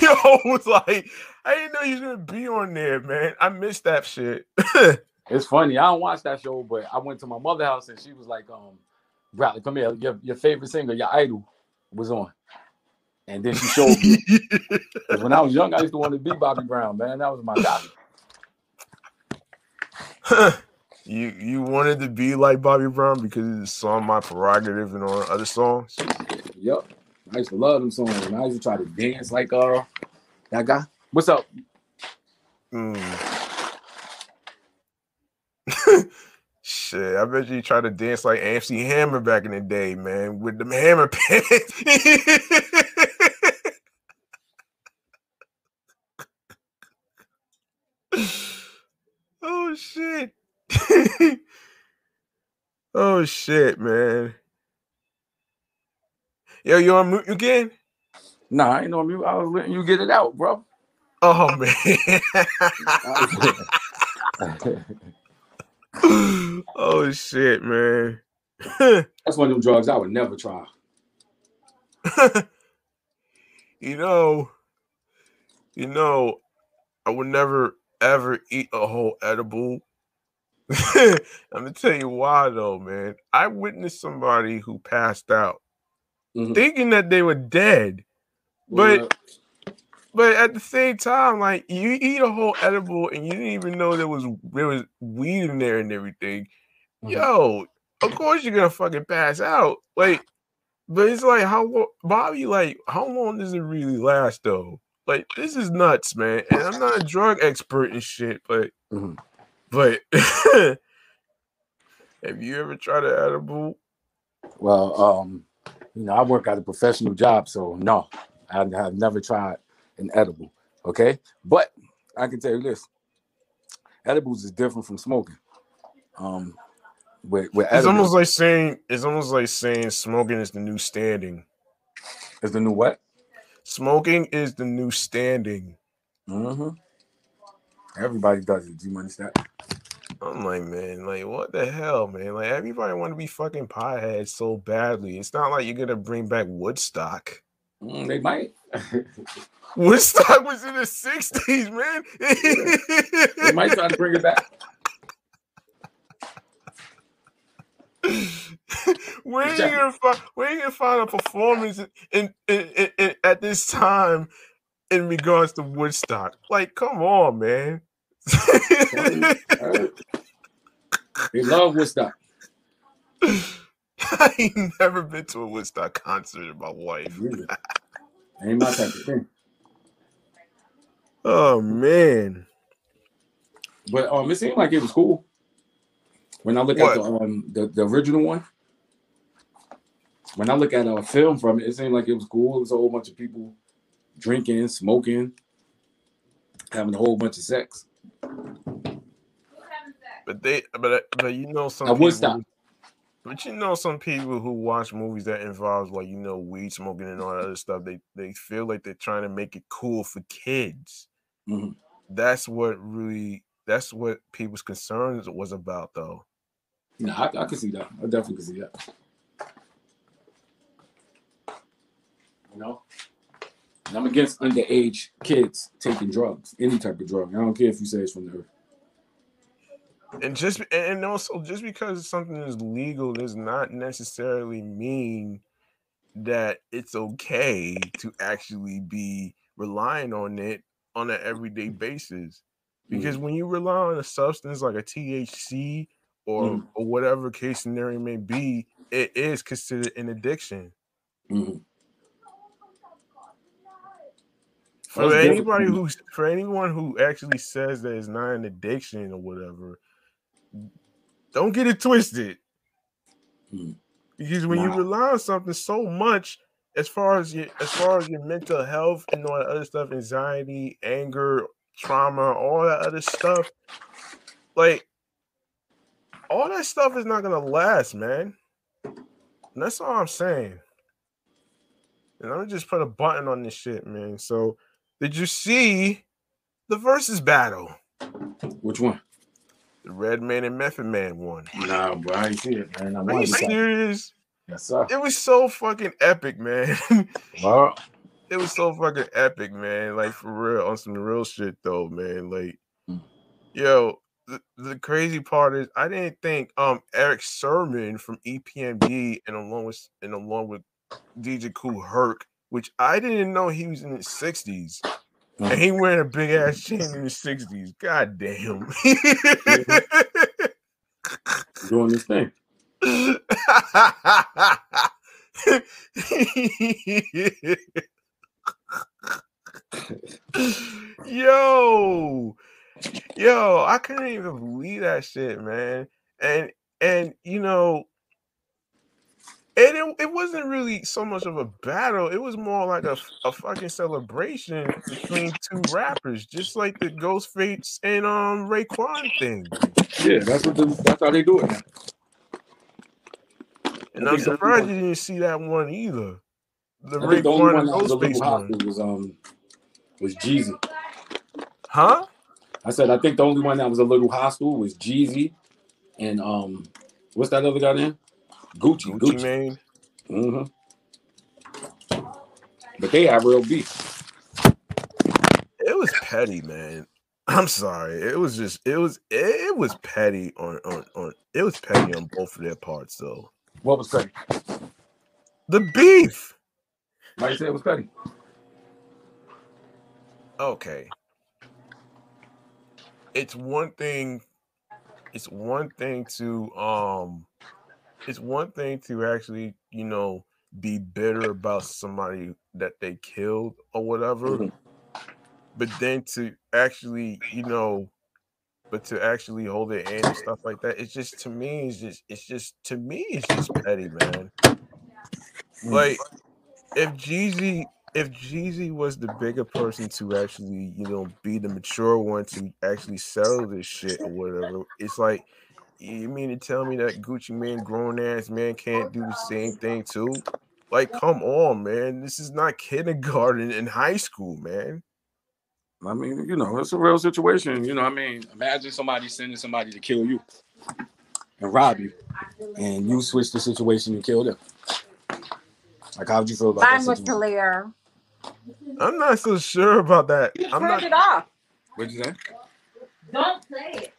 Yo, was like, I didn't know he was gonna be on there, man. I missed that shit. it's funny. I don't watch that show, but I went to my mother's house and she was like, um, Bradley, come here. Your, your favorite singer, your idol, was on. And then she showed me. when I was young, I used to want to be Bobby Brown, man. That was my guy. you you wanted to be like Bobby Brown because he saw my prerogative and all other songs. Yep. I used to love them songs. And I used to try to dance like uh that guy. What's up? Mm. Shit, I bet you tried to dance like AMC Hammer back in the day, man, with them hammer pants. oh shit. Oh shit, man. Yo, you on mute again? Nah, I ain't know you. I was letting you get it out, bro. Oh man. oh shit, man. That's one of them drugs I would never try. you know, You know, I would never ever eat a whole edible. I'm gonna tell you why though, man. I witnessed somebody who passed out Mhm. thinking that they were dead. But but at the same time, like you eat a whole edible and you didn't even know there was there was weed in there and everything. Mhm. Yo, of course you're gonna fucking pass out. Like, but it's like how lo- Bobby, like, how long does it really last though? Like, this is nuts, man. And I'm not a drug expert and shit, but Mhm. But have you ever tried an edible? Well, um, you know, I work at a professional job, so no, I have never tried an edible. Okay, but I can tell you this: edibles is different from smoking. Um, with, with It's edibles, almost like saying it's almost like saying smoking is the new standing. is the new what? Smoking is the new standing. Mm-hmm. Everybody does it. Do you understand? I'm like, man, like what the hell, man? Like everybody want to be fucking pieheads so badly. It's not like you're gonna bring back Woodstock. Mm, they might. Woodstock was in the '60s, man. They might try to bring it back. where you gonna find where you gonna find a performance in, in, in, in- at this time in regards to Woodstock? Like, come on, man. Alright. They love Woodstock. I ain't never been to a Woodstock concert with my wife. Ain't my type of thing. Oh man. But um, it seemed like it was cool. When I look What? at the um the, the original one, when I look at a film from it, it seemed like it was cool. It was a whole bunch of people drinking, smoking, having a whole bunch of sex. But they but but you know some At people Woodstock. But you know some people who watch movies that involves like you know weed smoking and all that other stuff, they they feel like they're trying to make it cool for kids. Mhm. That's what really that's what people's concerns was about though. No, I, I can see that. I definitely can see that. You know, and I'm against underage kids taking drugs, any type of drug. I don't care if you say it's from the earth. And just and also just because something is legal does not necessarily mean that it's okay to actually be relying on it on an everyday basis. Because when you rely on a substance like a THC or Mhm. or whatever case scenario may be, it is considered an addiction. Mhm. For That's anybody who's for anyone who actually says that it's not an addiction or whatever, don't get it twisted. Mhm. Because when you rely on something so much, as far as your as far as your mental health and all that other stuff, anxiety, anger, trauma, all that other stuff, like all that stuff is not gonna last, man. And that's all I'm saying. And I'm just put a button on this shit, man. So, did you see the versus battle? Which one? The Redman and Method Man one. Nah, bro, I ain't see it, man. I Are you serious? Yes, sir. It was so fucking epic, man. Well, it was so fucking epic, man. Like for real, on some real shit though, man. Like, Mm. yo, the, the crazy part is I didn't think um Erick Sermon from EPMD and along with and along with DJ Kool Herc, which I didn't know he was in his sixties. Mm. And he wearing a big ass chain in his sixties. God damn. doing this thing. yo, yo, I couldn't even believe that shit, man. And and you know, and it, it wasn't really so much of a battle. It was more like a, a fucking celebration between two rappers, just like the Ghostface and um Raekwon thing. Yeah, that's what the, that's how they do it now. And I'm surprised you didn't see that one either. The think the only one and that was a Ghostface little one. hostile was um was Jeezy. Huh? I said I think the only one that was a little hostile was Jeezy, and um, what's that other guy name? Gucci. Gucci Gucci. Mane. hmm But they have real beef. It was petty, man. I'm sorry. It was just it was it was petty on on on it was petty on both of their parts though. What was petty? The beef. Why you say it was petty? Okay. It's one thing it's one thing to um it's one thing to actually, you know, be bitter about somebody that they killed or whatever. Mhm. But then to actually, you know, but to actually hold it in and stuff like that, it's just to me, it's just it's just to me, it's just petty, man. Mm. Like if Jeezy if Jeezy was the bigger person to actually, you know, be the mature one to actually settle this shit or whatever, it's like you mean to tell me that Gucci Mane, grown ass man, can't do the same thing too? Like, come on, man. This is not kindergarten in high school, man. I mean, you know, it's a real situation. You know, what I mean, imagine somebody sending somebody to kill you and rob you, and you switch the situation and kill them. Like, how would you feel about Mine that was situation? I'm not so sure about that. You I'm turned not it off. What'd you say? Don't play it.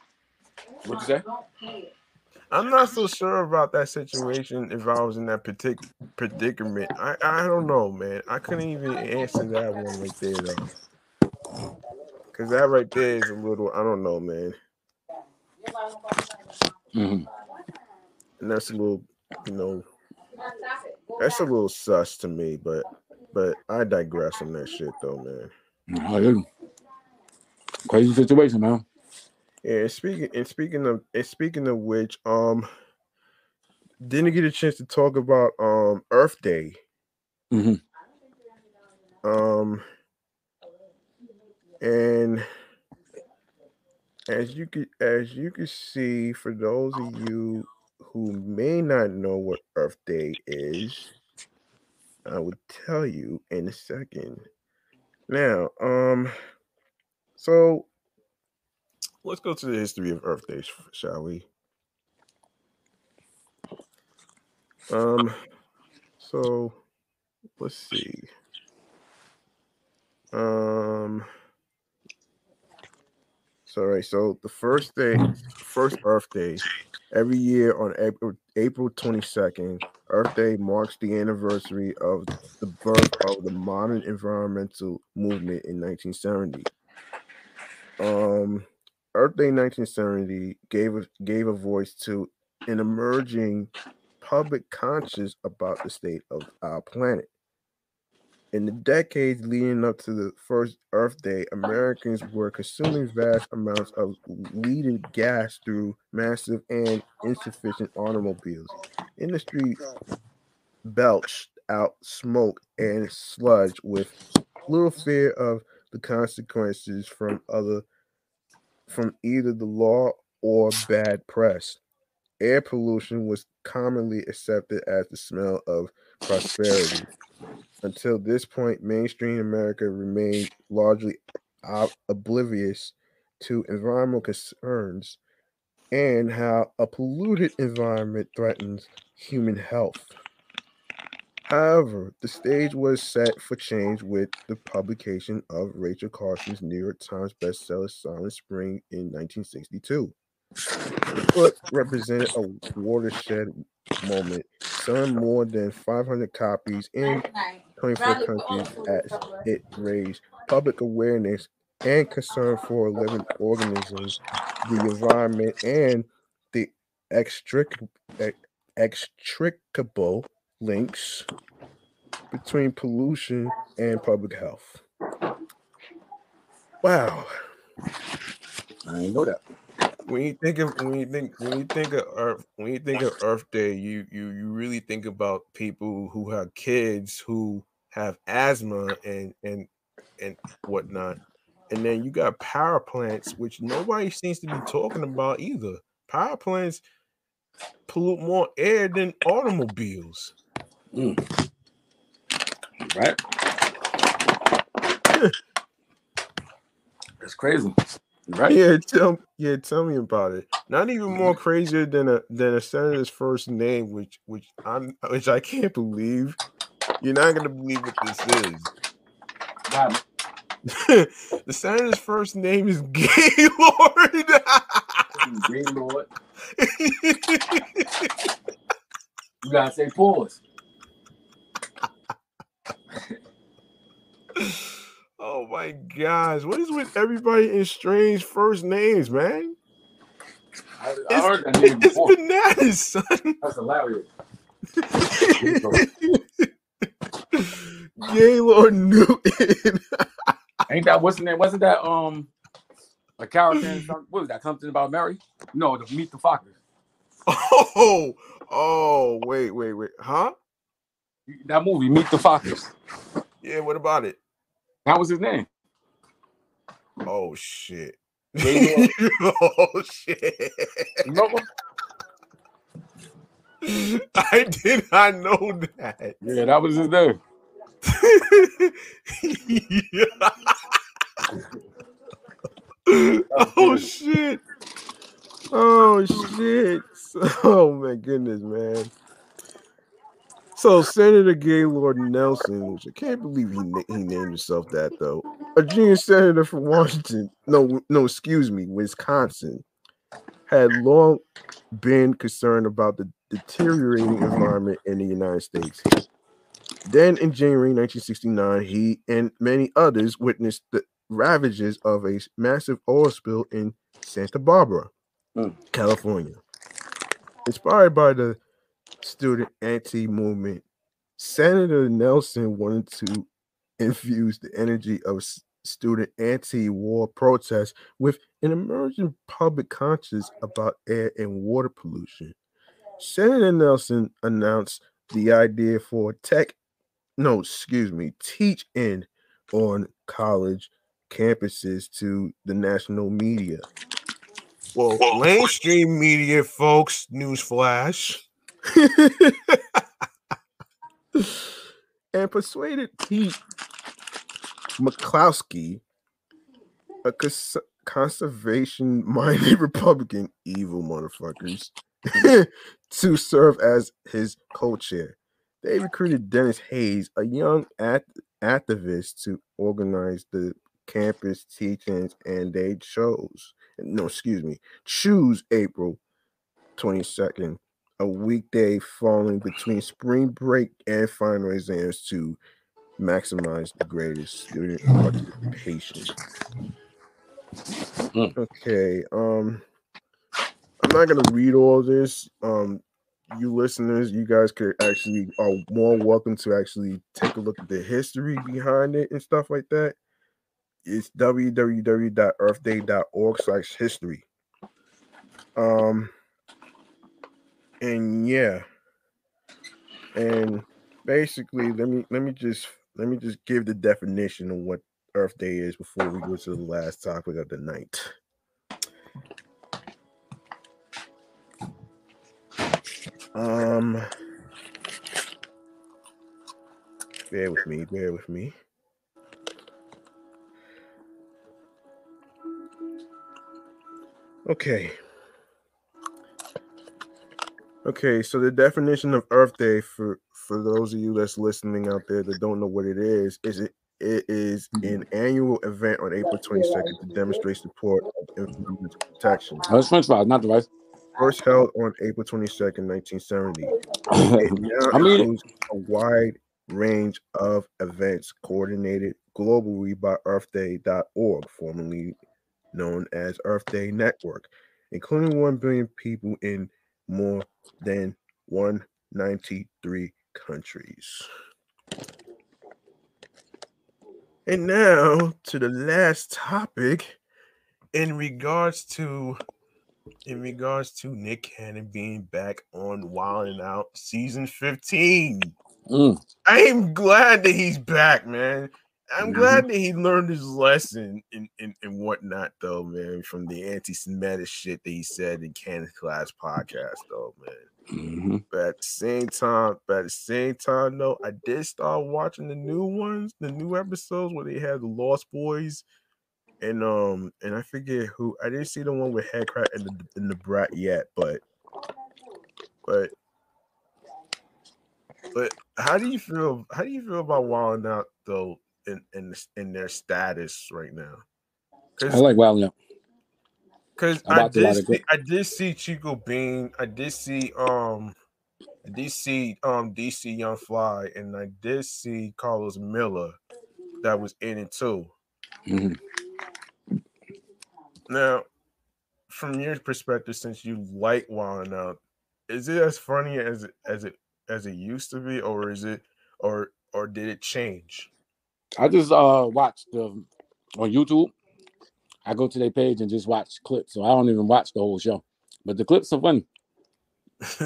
What'd you say? Don't play it. I'm not so sure about that situation if I was in that partic- predicament. I, I don't know, man. I couldn't even answer that one right there though. Cause that right there is a little, I don't know, man. Mm-hmm. And that's a little, you know, that's a little sus to me, but but I digress on that shit though, man. Crazy situation, man. Yeah, and speaking and speaking of and speaking of which, um didn't get a chance to talk about um Earth Day. Mhm. Um and as you could as you can see, for those of you who may not know what Earth Day is, I will tell you in a second. Now, um, so let's go to the history of Earth Day, shall we? Um, so let's see. Um, so right, so the first day, first Earth Day, every year on April April twenty second, Earth Day marks the anniversary of the birth of the modern environmental movement in nineteen seventy. Um, Earth Day 1970 gave a, gave a voice to an emerging public conscience about the state of our planet. In the decades leading up to the first Earth Day, Americans were consuming vast amounts of leaded gas through massive and insufficient automobiles. Industry belched out smoke and sludge with little fear of the consequences from other from either the law or bad press. Air pollution was commonly accepted as the smell of prosperity. Until this point, mainstream America remained largely ob- oblivious to environmental concerns and how a polluted environment threatens human health. However, the stage was set for change with the publication of Rachel Carson's New York Times bestseller Silent Spring in 1962. The book represented a watershed moment, selling more than 500 copies in 24 countries as it raised public awareness and concern for living organisms, the environment, and the extric- extricable links between pollution and public health. Wow. I ain't know that. When you think of when you think when you think of Earth when you think of Earth Day, you you you really think about people who have kids who have asthma and and and whatnot. And then you got power plants, which nobody seems to be talking about either. Power plants pollute more air than automobiles. Mm. Right? That's crazy. Right? Yeah, tell yeah, tell me about it. Not even more mm-hmm. crazier than a than a senator's first name, which which I'm which I can't believe. You're not gonna believe what this is. Wow. the senator's first name is Gaylord. Gaylord. You gotta say pause. Oh my gosh, what is with everybody in strange first names, man? I, I It's, heard that name it's before. bananas, son. That's hilarious. Gaylord Newton. Ain't that what's the name? Wasn't that um a character what was that? Something about Mary? No, the Meet the Fockers. Oh, oh, wait, wait, wait, huh? That movie, Meet the Fockers. Yeah, what about it? That was his name. Oh shit. Oh shit. Remember? I did not know that. Yeah, that was his name. oh shit. Oh shit. Oh my goodness, man. So Senator Gaylord Nelson, which I can't believe he na- he named himself that though, a junior senator from Washington, no, no, excuse me, Wisconsin, had long been concerned about the deteriorating environment in the United States. Then in January 1969, he and many others witnessed the ravages of a massive oil spill in Santa Barbara, Mm. California. Inspired by the student anti movement, Senator Nelson wanted to infuse the energy of student anti war protests with an emerging public conscience about air and water pollution. Senator Nelson announced the idea for tech, no, excuse me, teach in on college campuses to the national media. Well, mainstream media, folks, newsflash. and persuaded Pete McCloskey, a cons- conservation-minded Republican, evil motherfuckers, to serve as his co-chair. They recruited Denis Hayes, a young act- activist, to organize the campus teachings, and they chose, no, excuse me, choose April 22nd, a weekday falling between spring break and final exams to maximize the greatest student participation. Mm. Okay, um, I'm not gonna read all this. Um, you listeners, you guys could actually are more welcome to actually take a look at the history behind it and stuff like that. It's www.earthday.org slash history. Um, and yeah, and basically, let me let me just let me just give the definition of what Earth Day is before we go to the last topic of the night. Um, bear with me, bear with me. Okay. Okay, so the definition of Earth Day for for those of you that's listening out there that don't know what it is, is it it is mm-hmm. an annual event on April 22nd to demonstrate support of environmental protection. Oh, it's French fries, not the rice. First held on April 22nd, 1970. It now I mean- includes a wide range of events coordinated globally by EarthDay.org, formerly known as Earth Day Network, including 1 billion people in more than 193 countries. And now to the last topic in regards to in regards to Nick Cannon being back on Wild 'N Out season 15. Mm. I'm glad that he's back, man. I'm Mhm. glad that he learned his lesson and, and, and whatnot, though, man, from the anti-Semitic shit that he said in Cannon's Class podcast, though, man. Mhm. But at the same time, but at the same time, though, I did start watching the new ones, the new episodes where they had the Lost Boys, and um, and I forget who. I didn't see the one with Headkrack and the and the Brat yet, but but but how do you feel? How do you feel about Wild 'N Out though? In in, in their status right now. I like Wild Out. Because I I watched a lot did see, I did see Chico Bean. I did see um I did see um DC Young Fly and I did see Carlos Miller that was in it too. Mhm. Now, from your perspective, since you like Wild Out, is it as funny as it as it as it used to be, or is it or or did it change? I just uh watched the on YouTube. I go to their page and just watch clips, so I don't even watch the whole show. But the clips are funny.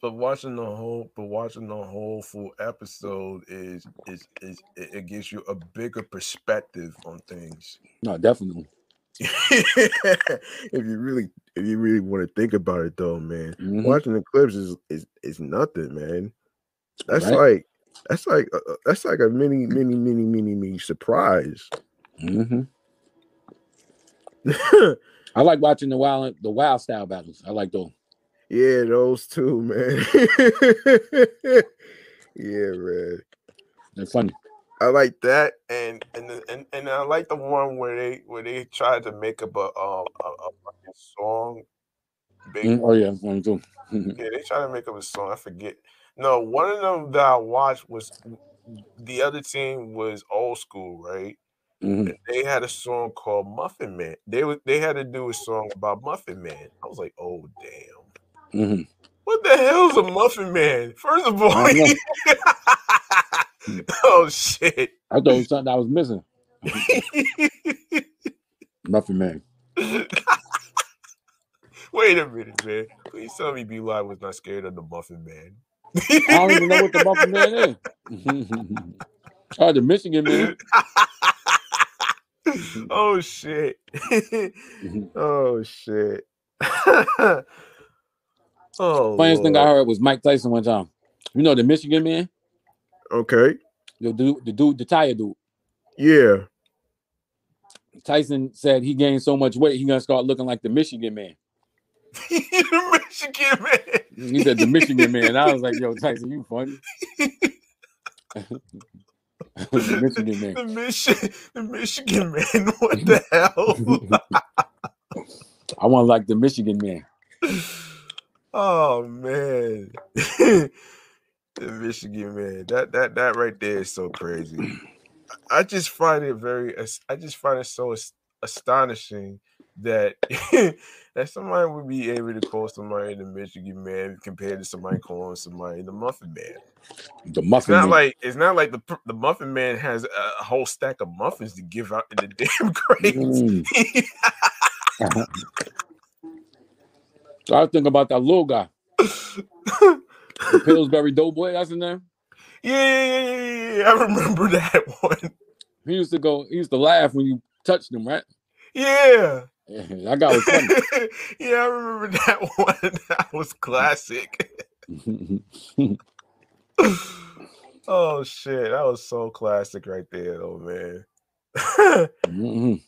but watching the whole but watching the whole full episode is is is it, gives you a bigger perspective on things No, definitely. if you really if you really want to think about it though man Mhm. watching the clips is is is nothing man that's Right. like that's like uh, uh, that's like a mini mini mini mini mini surprise hmm I like watching the wild the wild style battles. I like those. yeah those two man yeah man They're funny. I like that, and and the, and and I like the one where they where they tried to make up a um a, a song. Big, Mhm. Oh yeah, funny too. yeah, they tried to make up a song. I forget. No, one of them that I watched was the other team was old school, right? Mhm. They had a song called Muffin Man. They was they had to do a song about Muffin Man. I was like, oh damn. Mhm. What the hell's a muffin man? First of all, oh shit. I thought it was something I was missing. Muffin Man. Wait a minute, man. Please tell me B Live was not scared of the muffin man. I don't even know what the Muffin Man is. oh, the Michigan man. oh shit. Oh shit. oh Funniest thing I heard was Mike Tyson one time. You know the Michigan man, Okay. the dude, the dude, the tire dude. Yeah. Tyson said he gained so much weight he gonna start looking like the Michigan man. The Michigan man. He said the Michigan man. I was like, yo, Tyson, you funny. the Michigan man. The Michigan, the Michigan man. What the hell? I want like the Michigan man. oh man, the Michigan man. That that that right there is so crazy. I just find it very. I just find it so astonishing that that somebody would be able to call somebody the Michigan man compared to somebody calling somebody the Muffin Man. The Muffin. It's not man. like it's not like the the Muffin Man has a whole stack of muffins to give out in the damn crates. Mm. So I was thinking about that little guy, the Pillsbury Doughboy. That's his name. Yeah, yeah, yeah, yeah, yeah. I remember that one. He used to go. He used to laugh when you touched him, right? Yeah. That guy was funny. yeah, I remember that one. That was classic. oh shit, that was so classic right there, though, man. Mhm.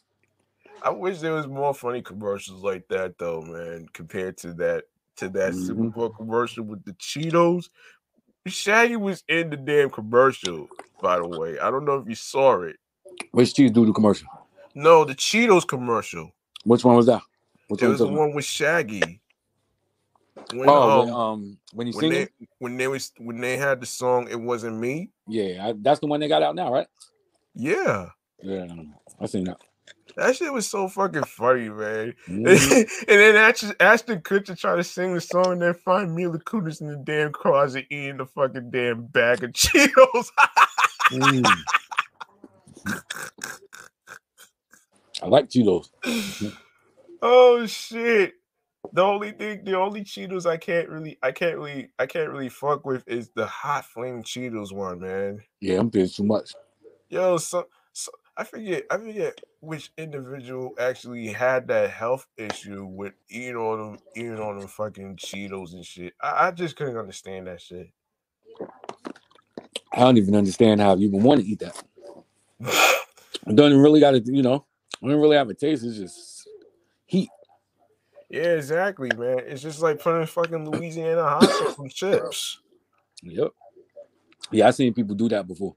I wish there was more funny commercials like that, though, man. Compared to that, to that Super Mhm. Bowl commercial with the Cheetos. Shaggy was in the damn commercial, by the way. I don't know if you saw it. Which cheese do the commercial? No, the Cheetos commercial. Which one was that? Which It one was the one with Shaggy. When, Oh, um, when, um, when he's when they when they was when they had the song "It Wasn't Me." Yeah, I, that's the one they got out now, right? Yeah, Yeah, I seen that. that shit was so fucking funny, man. Mhm. and then Ashton, Ashton Kutcher try to sing the song, and then find Mila Kunis in the damn closet eating the fucking damn bag of Cheetos. Mm. I like Cheetos. oh shit! The only thing, the only Cheetos I can't really, I can't really, I can't really fuck with is the hot flame Cheetos one, man. Yeah, I'm paying too much. Yo, so, so I forget, I forget which individual actually had that health issue with eating all them, eating all them fucking Cheetos and shit. I, I just couldn't understand that shit. I don't even understand how you even want to eat that. It doesn't really got to, you know, it don't really have a taste. It's just heat. yeah, exactly, man. It's just like putting fucking Louisiana hot sauce on chips. Yep. Yeah, I seen people do that before.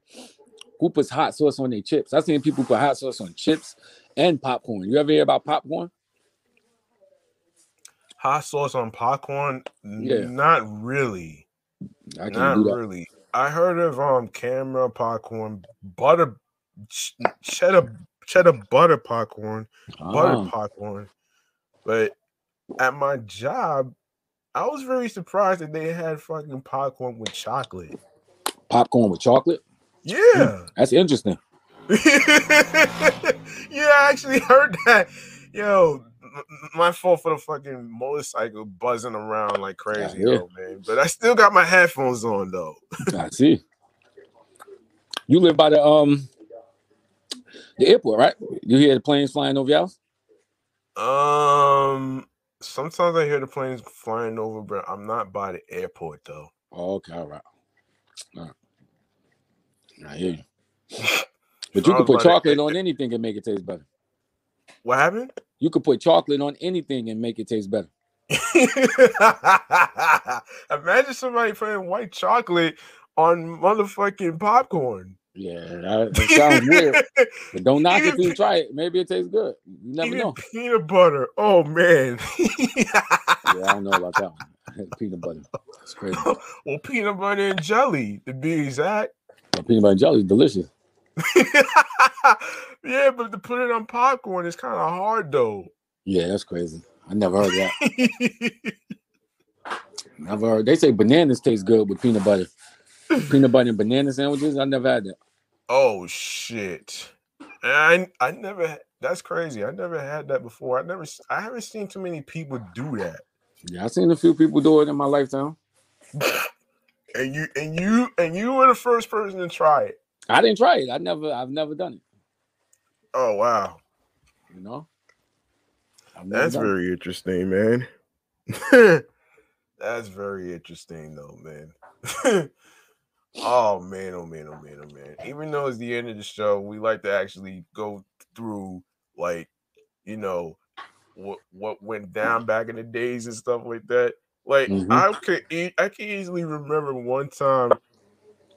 who puts hot sauce on their chips? I've seen people put hot sauce on chips and popcorn. You ever hear about popcorn? Hot sauce on popcorn? Yeah. Not really. I can't Not really. I heard of um camera popcorn, butter, ch- cheddar, cheddar butter popcorn, butter Ah, popcorn. But at my job, I was very surprised that they had fucking popcorn with chocolate. popcorn with chocolate. Yeah. That's interesting. yeah, I actually heard that. Yo, my fault for the fucking motorcycle buzzing around like crazy, though, man. But I still got my headphones on though. I see. You live by the um the airport, right? You hear the planes flying over your house? Um, sometimes I hear the planes flying over, but I'm not by the airport though. Oh, okay, all right. All right. I hear you. But you can put about to- chocolate on anything and make it taste better. What happened? You could put chocolate on anything and make it taste better. Imagine somebody putting white chocolate on motherfucking popcorn. Yeah, that, that sounds weird. But don't knock it till you try it. Maybe it tastes good. You never Even know. peanut butter. Oh man. Yeah, I don't know about that one. Peanut butter. It's crazy. well, peanut butter and jelly, to be exact. But peanut butter and jelly is delicious. yeah, but to put it on popcorn is kind of hard though. Yeah, that's crazy. I never heard that. Never heard. They say bananas taste good with peanut butter. Peanut butter and banana sandwiches. I never had that. oh shit. I I never that's crazy. I never had that before. I never I haven't seen too many people do that. Yeah, I've seen a few people do it in my lifetime. And you and you and you were the first person to try it. I didn't try it. I never. I've never done it. Oh wow. You know. That's done it. very interesting, man. That's very interesting, though, man. oh man, oh man, oh man, oh man. Even though it's the end of the show, we like to actually go through, like, you know, what what went down back in the days and stuff like that. Like, Mhm. I could, e- I can easily remember one time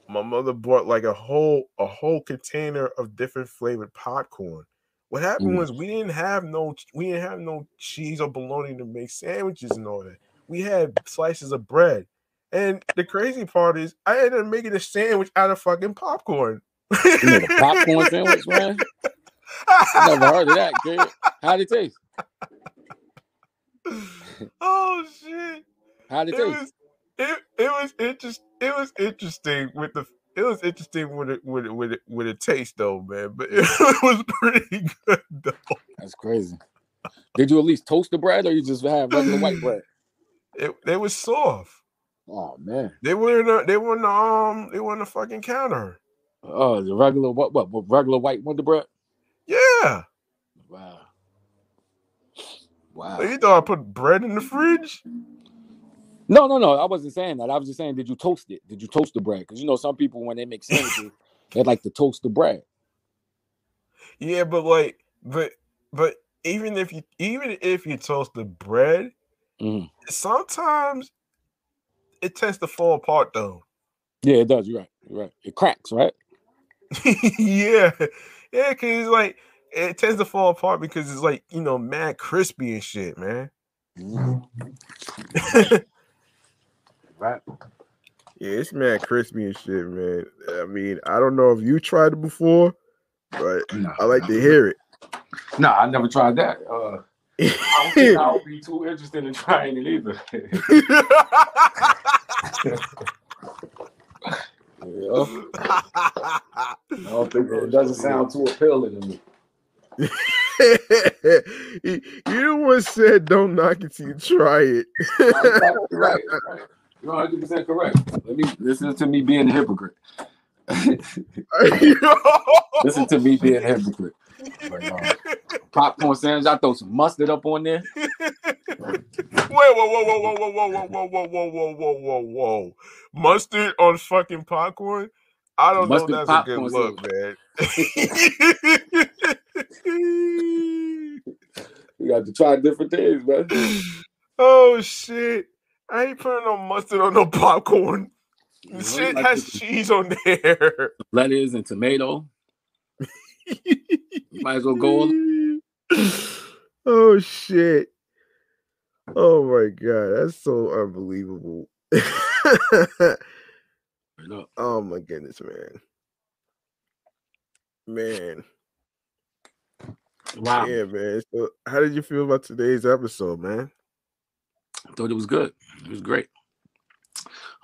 my mother bought like a whole a whole container of different flavored popcorn. What happened Mm. was we didn't have no we didn't have no cheese or bologna to make sandwiches and all that. We had slices of bread. And the crazy part is I ended up making a sandwich out of fucking popcorn. You made a popcorn sandwich, man. I never heard of that, kid. How'd it taste? oh shit. How'd it It taste? was it, it was interest it was interesting with the it was interesting with it with it with it with a taste though, man. But it was pretty good though. That's crazy. Did you at least toast the bread, or you just have regular white bread? It they was soft. Oh man. They were in the, they were the, um they were the fucking counter. Oh, the regular what? What? regular white Wonder bread? Yeah. Wow. Wow. You thought I put bread in the fridge? No, no, no. I wasn't saying that. I was just saying, did you toast it? Did you toast the bread? Because you know, some people when they make sandwiches, they like to toast the bread. Yeah, but like, but but even if you even if you toast the bread, Mhm. sometimes it tends to fall apart though. Yeah, it does. You're right. You're right. It cracks, right? yeah, yeah, because it's like it tends to fall apart because it's like you know mad crispy and shit, man. Right. Yeah, it's mad crispy and shit, man. I mean, I don't know if you tried it before, but I like to hear it. No, I never tried that. Uh, I don't think I would be too interested in trying it either. Yeah. I don't think it doesn't sound too appealing to me. you the one said don't knock it till you try it. You're right. You're right. You're 100 percent correct. Let me listen to me being a hypocrite. Listen to me being a hypocrite. But, uh, popcorn sandwich. I throw some mustard up on there. Wait, whoa, whoa, whoa, whoa, whoa, whoa, whoa, whoa, whoa, whoa, whoa, whoa, whoa. Mustard on fucking popcorn? I don't Mustard know if that's a good look, man. You got to try different things, man. oh shit. I ain't putting no mustard on no popcorn. You know, The you shit has cheese on there. lettuce and tomato. Might as well go all oh shit. Oh my god, that's so unbelievable. Oh my goodness, man. Man. Wow. Yeah, man. So how did you feel about today's episode, man? I thought it was good. It was great.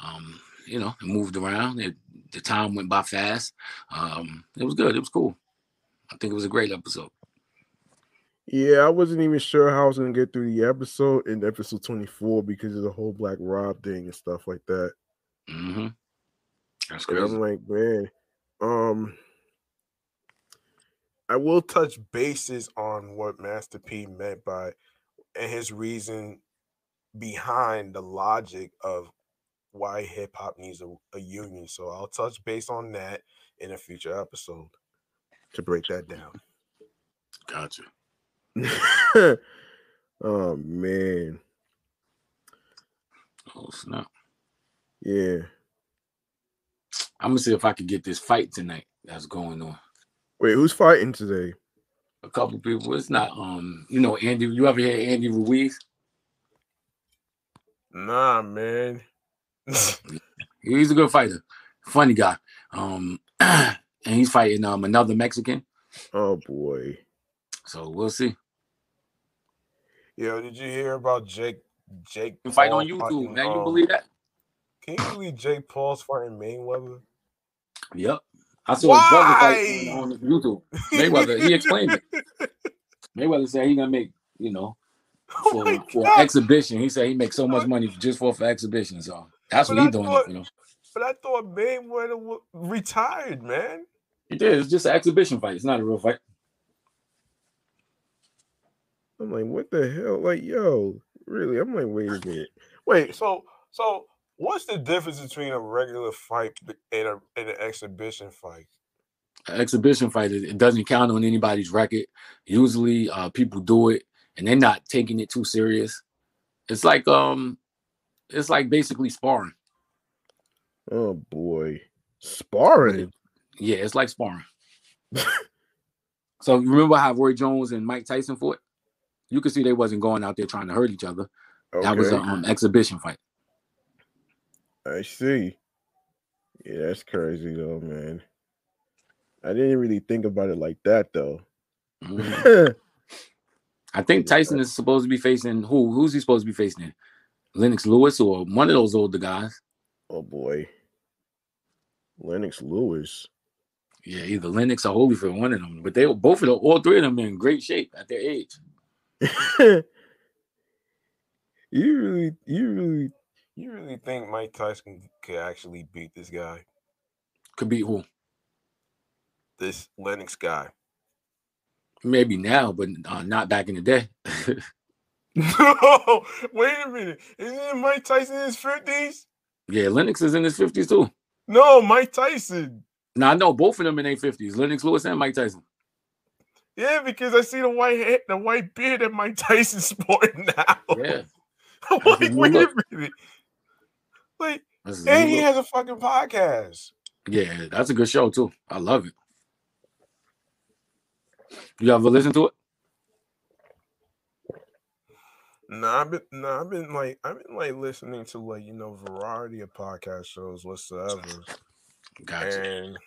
Um, you know, it moved around. It, the time went by fast. Um, it was good. It was cool. I think it was a great episode. Yeah, I wasn't even sure how I was gonna get through the episode in episode 24 because of the whole Black Rob thing and stuff like that. hmm That's And crazy. I'm like, man, um, I will touch bases on what Master P meant by and his reason behind the logic of why hip hop needs a, a union. So I'll touch base on that in a future episode to break that down. Gotcha. oh man, Oh snap! yeah. I'm gonna see if I can get this fight tonight that's going on. Wait, who's fighting today? A couple people. It's not um, you know, Andy. You ever hear Andy Ruiz? Nah, man. He's a good fighter, funny guy. Um, and he's fighting um another Mexican. oh boy. So we'll see. Yo, did you hear about Jake? Jake You fight on YouTube. fighting, Man, you um, believe that? Can you believe Jake Paul's fighting Mayweather? Yep. I saw his brother fight Why? on, on YouTube. Mayweather, he explained it. Mayweather said he gonna make, you know, Oh for, my for God. exhibition. He said he makes so much money just for for exhibition. So that's But what he's doing. thought- you know, But I thought Mayweather wa- retired, man. He did. It's just an exhibition fight. It's not a real fight. I'm like, what the hell? Like, yo, really? I'm like, wait a minute. Wait, so so what's the difference between a regular fight and a and an exhibition fight? An exhibition fight, it it doesn't count on anybody's record. Usually, uh, people do it and they're not taking it too serious. It's like um, it's like basically sparring. Oh boy. Sparring. Yeah, it's like sparring. so remember how Roy Jones and Mike Tyson fought? You could see they wasn't going out there trying to hurt each other. Okay. That was an um, exhibition fight. I see. Yeah, that's crazy though, man. I didn't really think about it like that though. Mhm. I think Tyson is supposed to be facing who? Who's he supposed to be facing? Lennox Lewis or one of those older guys? oh boy. Lennox Lewis. Yeah, either Lennox or Holyfield, one of them. But they both of them, all three of them, are in great shape at their age. you really, you really, You really think Mike Tyson could actually beat this guy, Could beat who? this Lennox guy? Maybe now, but uh, not back in the day. No, wait a minute. Isn't Mike Tyson in his fifties? yeah, Lennox is in his fifties too. No, Mike Tyson. Now I know both of them in their fifties. Lennox Lewis and Mike Tyson. Yeah, because I see the white head, the white beard that Mike Tyson's sporting now. Yeah, I'm like, wait look. a minute. Like, that's and he look. has a fucking podcast. yeah, that's a good show too. I love it. You ever listen to it? No, I've been, no, I've been like, I've been like listening to like you know variety of podcast shows whatsoever, Gotcha. and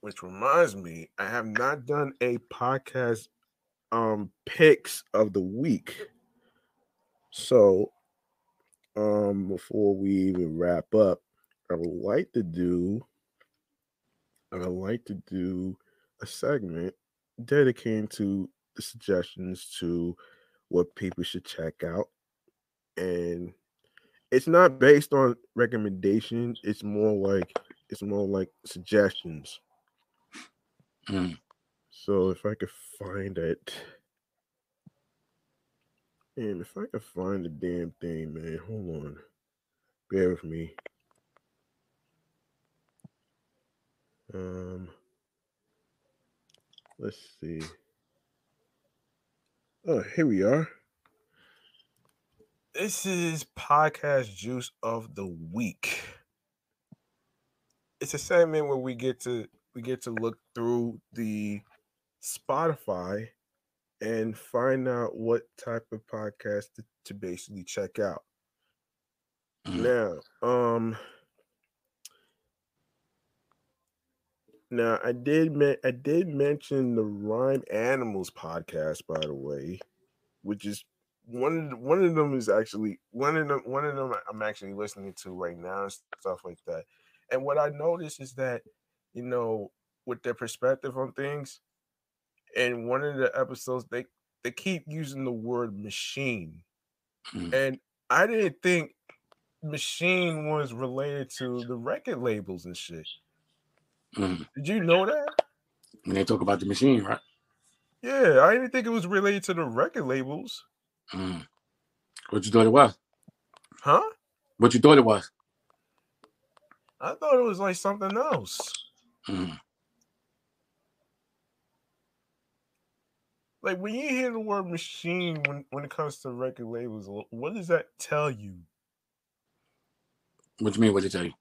which reminds me, I have not done a podcast um picks of the week. So um before we even wrap up, I would like to do I would like to do a segment dedicated to the suggestions to what people should check out. And it's not based on recommendations, it's more like it's more like suggestions. Mm. So if I could find it. And if I could find the damn thing, man, hold on. Bear with me. Um let's see. Oh, here we are. This is podcast juice of the week. It's a segment where we get to we get to look through the Spotify and find out what type of podcast to, to basically check out. Mhm. Now, um now I did men- I did mention the Rhyme Animals podcast, by the way, which is one of the, one of them is actually one of them one of them I'm actually listening to right now and stuff like that. And what I noticed is that you know with their perspective on things, in one of the episodes they they keep using the word machine, Mhm. and I didn't think machine was related to the record labels and shit. Mhm. Did you know that? When they talk about the machine, right? Yeah, I didn't think it was related to the record labels. Mhm. What you thought it was? Huh? What you thought it was? I thought it was like something else. Mhm. Like when you hear the word machine when, when it comes to record labels, what does that tell you? What do you mean? What they tell you?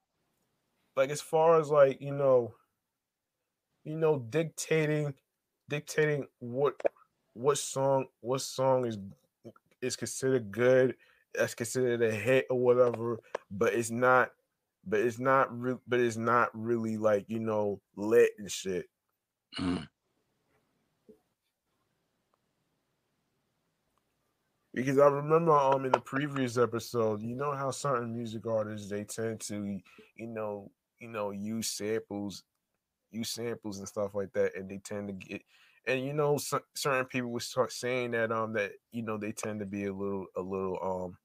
Like as far as like, you know, you know, dictating dictating what what song what song is is considered good, that's considered a hit or whatever, but it's not but it's not real but it's not really like, you know, lit and shit. Mhm. Because I remember um in the previous episode, you know how certain music artists they tend to, you know, you know, use samples, use samples and stuff like that, and they tend to get, and you know, cer- certain people would start saying that um that you know they tend to be a little a little um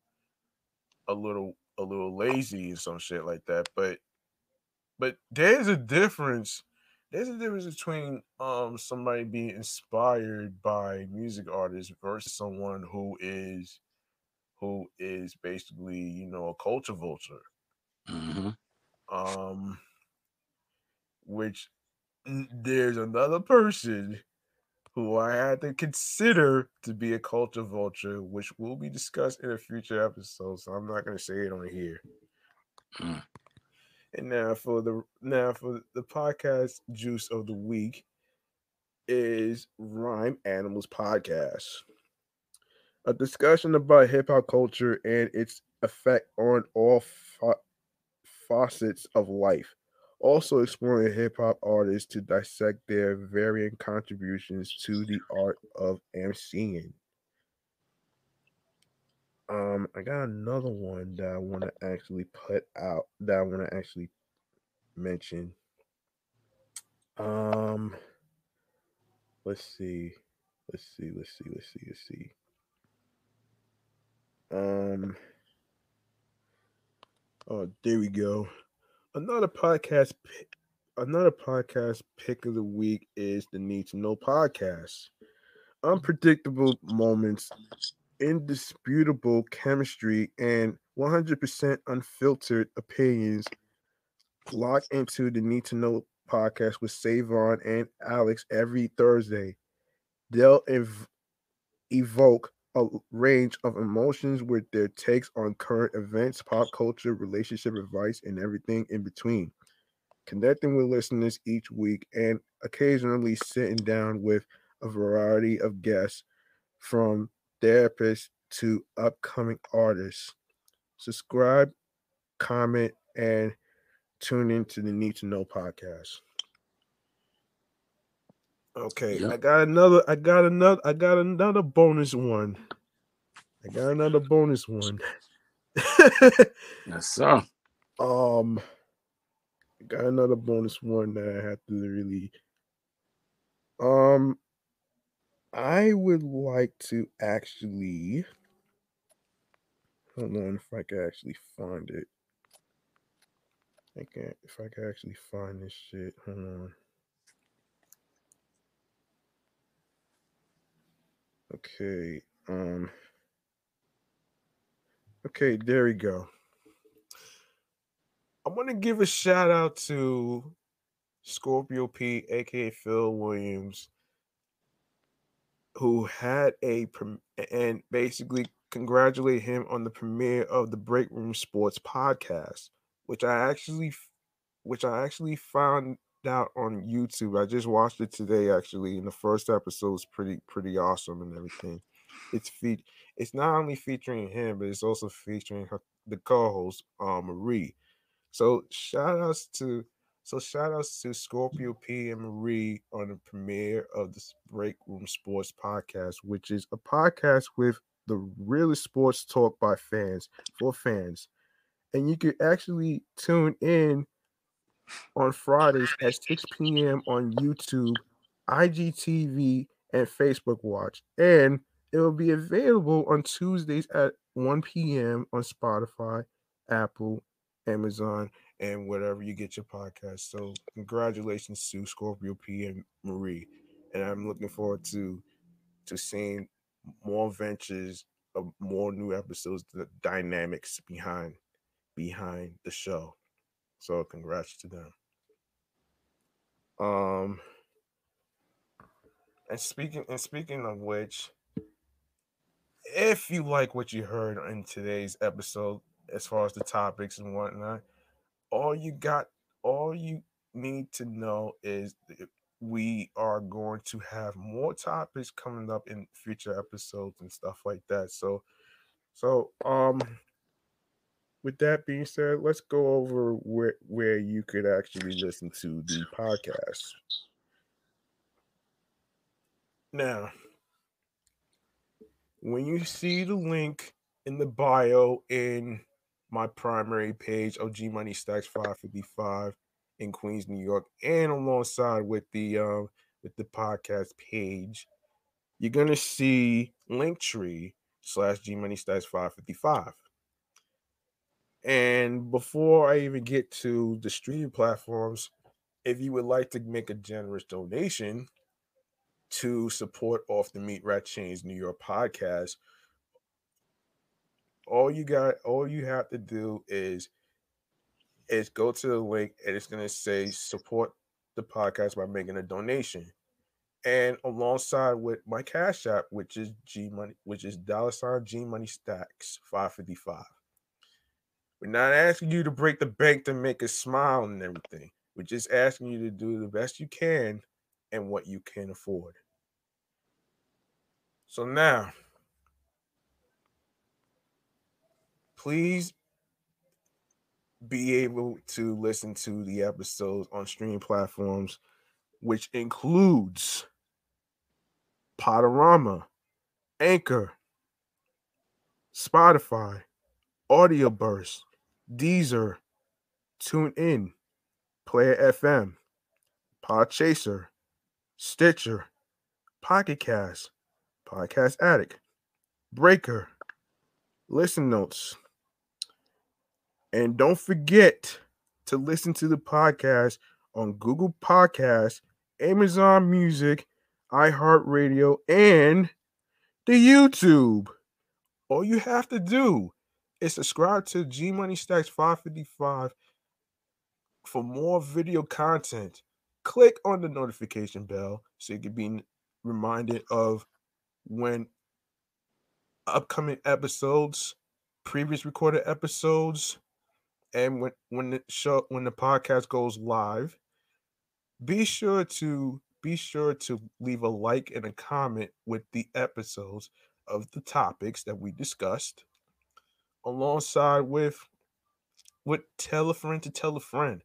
a little a little lazy and some shit like that, but but there's a difference. There's a difference between um somebody being inspired by music artists versus someone who is who is basically, you know, a culture vulture. Mhm. Um which there's another person who I had to consider to be a culture vulture, which will be discussed in a future episode. So I'm not gonna say it on here. Mm. And now for the now for the podcast juice of the week is Rhyme Animals Podcast. A discussion about hip hop culture and its effect on all fa- facets of life. Also exploring hip hop artists to dissect their varying contributions to the art of MCing. Um, I got another one that I want to actually put out that I want to actually mention. Um, let's see, let's see, let's see, let's see, let's see. Um, oh, there we go. Another podcast, another podcast pick of the week is the Need to Know podcast. Unpredictable moments indisputable chemistry and 100% unfiltered opinions lock into the need to know podcast with savon and alex every thursday they'll ev- evoke a range of emotions with their takes on current events pop culture relationship advice and everything in between connecting with listeners each week and occasionally sitting down with a variety of guests from therapists to upcoming artists. Subscribe, comment, and tune into the Need to Know podcast. Okay, I got another. I got another. I got another bonus one. I got another bonus one. Yes, sir. um, I got another bonus one that I have to really. Um, I would like to actually. Hold on, if I can actually find it. I can't. If I can actually find this shit. Hold on. Okay. Um. Okay, there we go. I want to give a shout out to Scorpio P, aka Phil Williams, who had a and basically congratulate him on the premiere of the Break Room Sports podcast, which I actually which I actually found out on YouTube. I just watched it today actually, and the first episode is pretty pretty awesome and everything. It's feat it's not only featuring him, but it's also featuring her, the co-host, uh, Marie. So shout outs to so shout outs to Scorpio P and Marie on the premiere of the Break Room Sports podcast, which is a podcast with the realest sports talk by fans for fans. And you could actually tune in on Fridays at 6 p.m. on YouTube, IGTV, and Facebook Watch. And it will be available on Tuesdays at 1 p.m. on Spotify, Apple, Amazon, and wherever you get your podcast. So, congratulations to Scorpio P and Marie. And I'm looking forward to to seeing more ventures of more new episodes, the dynamics behind behind the show. So congrats to them. Um and speaking and speaking of which, if you like what you heard in today's episode, as far as the topics and whatnot, all you got, all you need to know is we are going to have more topics coming up in future episodes and stuff like that. So, so um, with that being said, let's go over where where you could actually listen to the podcast. Now, when you see the link in the bio in my primary page of G Money Stackz 555 in Queens, New York, and alongside with the um with the podcast page, you're gonna see Linktree slash G Money Stackz 555. And before I even get to the streaming platforms, if you would like to make a generous donation to support Off the Meatrack Chainz New York podcast, all you got, all you have to do is is go to the link and it's gonna say support the podcast by making a donation. And alongside with my cash app, which is G Money, which is dollar sign G Money Stackz 555. We're not asking you to break the bank to make us smile and everything. We're just asking you to do the best you can and what you can afford. So now, please be able to listen to the episodes on streaming platforms, which includes Podurama, Anchor, Spotify, Audioburst, Deezer, TuneIn, Player FM, Podchaser, Stitcher, Pocket Cast, Podcast Addict, Breaker, Listen Notes. And don't forget to listen to the podcast on Google Podcasts, Amazon Music, iHeartRadio, and the YouTube. All you have to do is subscribe to G Money Stackz 555 for more video content. Click on the notification bell so you can be reminded of when upcoming episodes, previous recorded episodes, and when when the show when the podcast goes live, be sure to be sure to leave a like and a comment with the episodes of the topics that we discussed alongside with with tell a friend to tell a friend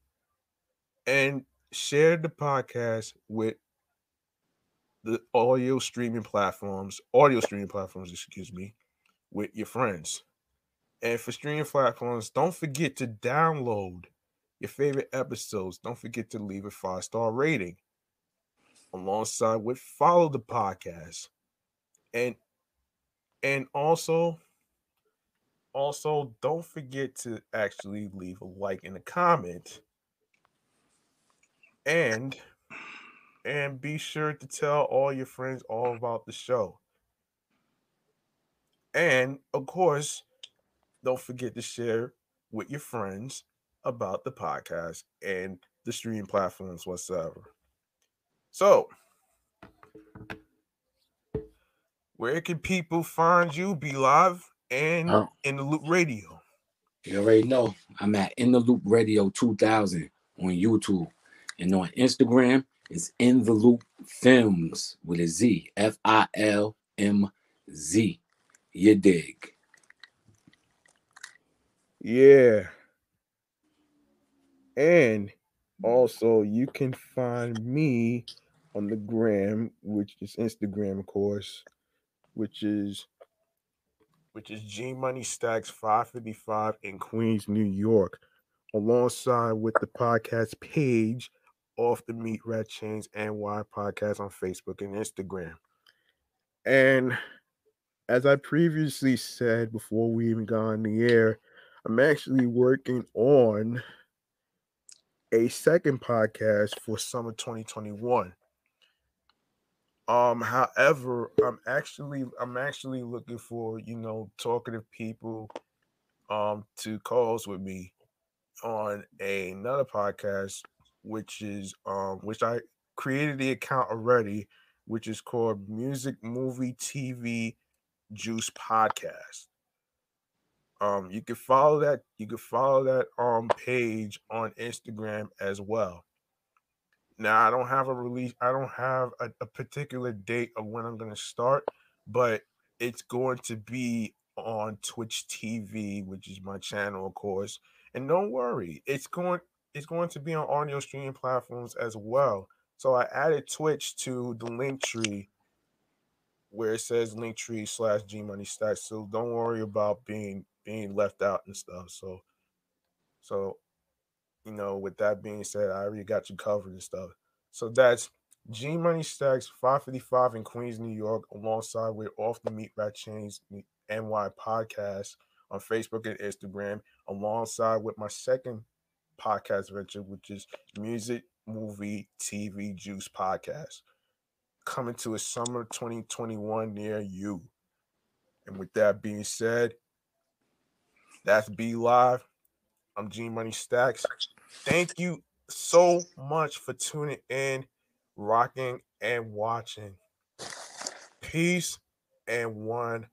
and share the podcast with the audio streaming platforms audio streaming platforms excuse me with your friends. And for streaming platforms don't forget to download your favorite episodes. Don't forget to leave a five star rating alongside with follow the podcast. And and also also don't forget to actually leave a like and a comment. And and be sure to tell all your friends all about the show. And of course don't forget to share with your friends about the podcast and the streaming platforms whatsoever. So where can people find you be live and Oh. in the loop radio You already know I'm at In the Loop Radio 2000 on YouTube. And on Instagram, it's In the Loop Films with a Z. F I L M Z. You dig. Yeah. And also, you can find me on the gram, which is Instagram, of course, which is which is G Money Stackz 555 in Queens, New York, alongside with the podcast page off the Meatrack Chainz and NY podcast on Facebook and Instagram. And as I previously said before we even got on the air, I'm actually working on a second podcast for summer 2021. Um, however, I'm actually I'm actually looking for, you know, talkative people um to co-host with me on another podcast, which is um which I created the account already, which is called Music Movie TV Juice Podcast. Um, you can follow that. You can follow that um page on Instagram as well. Now I don't have a release. I don't have a, a particular date of when I'm going to start, but it's going to be on Twitch TV, which is my channel, of course. And don't worry, it's going it's going to be on audio streaming platforms as well. So I added Twitch to the link tree where it says link tree slash G Money Stackz. So don't worry about being being left out and stuff. So so you know, with that being said, I already got you covered and stuff. So that's G Money Stackz 555 in Queens, New York, alongside with Off the Meatrack Chainz NY podcast on Facebook and Instagram, alongside with my second podcast venture, which is Music Movie TV Juice Podcast, coming to a summer 2021 near you. And with that being said, that's B Live. I'm G Money Stackz. Thank you so much for tuning in, rocking, and watching. Peace and one.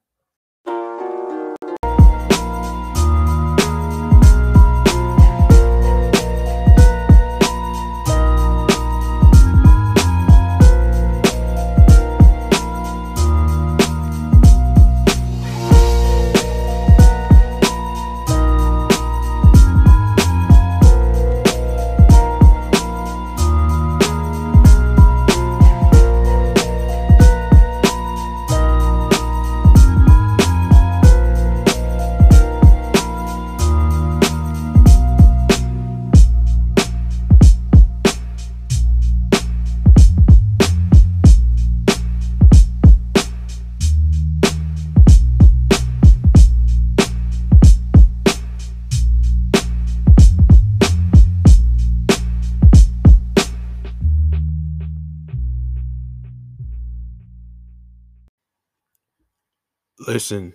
Listen,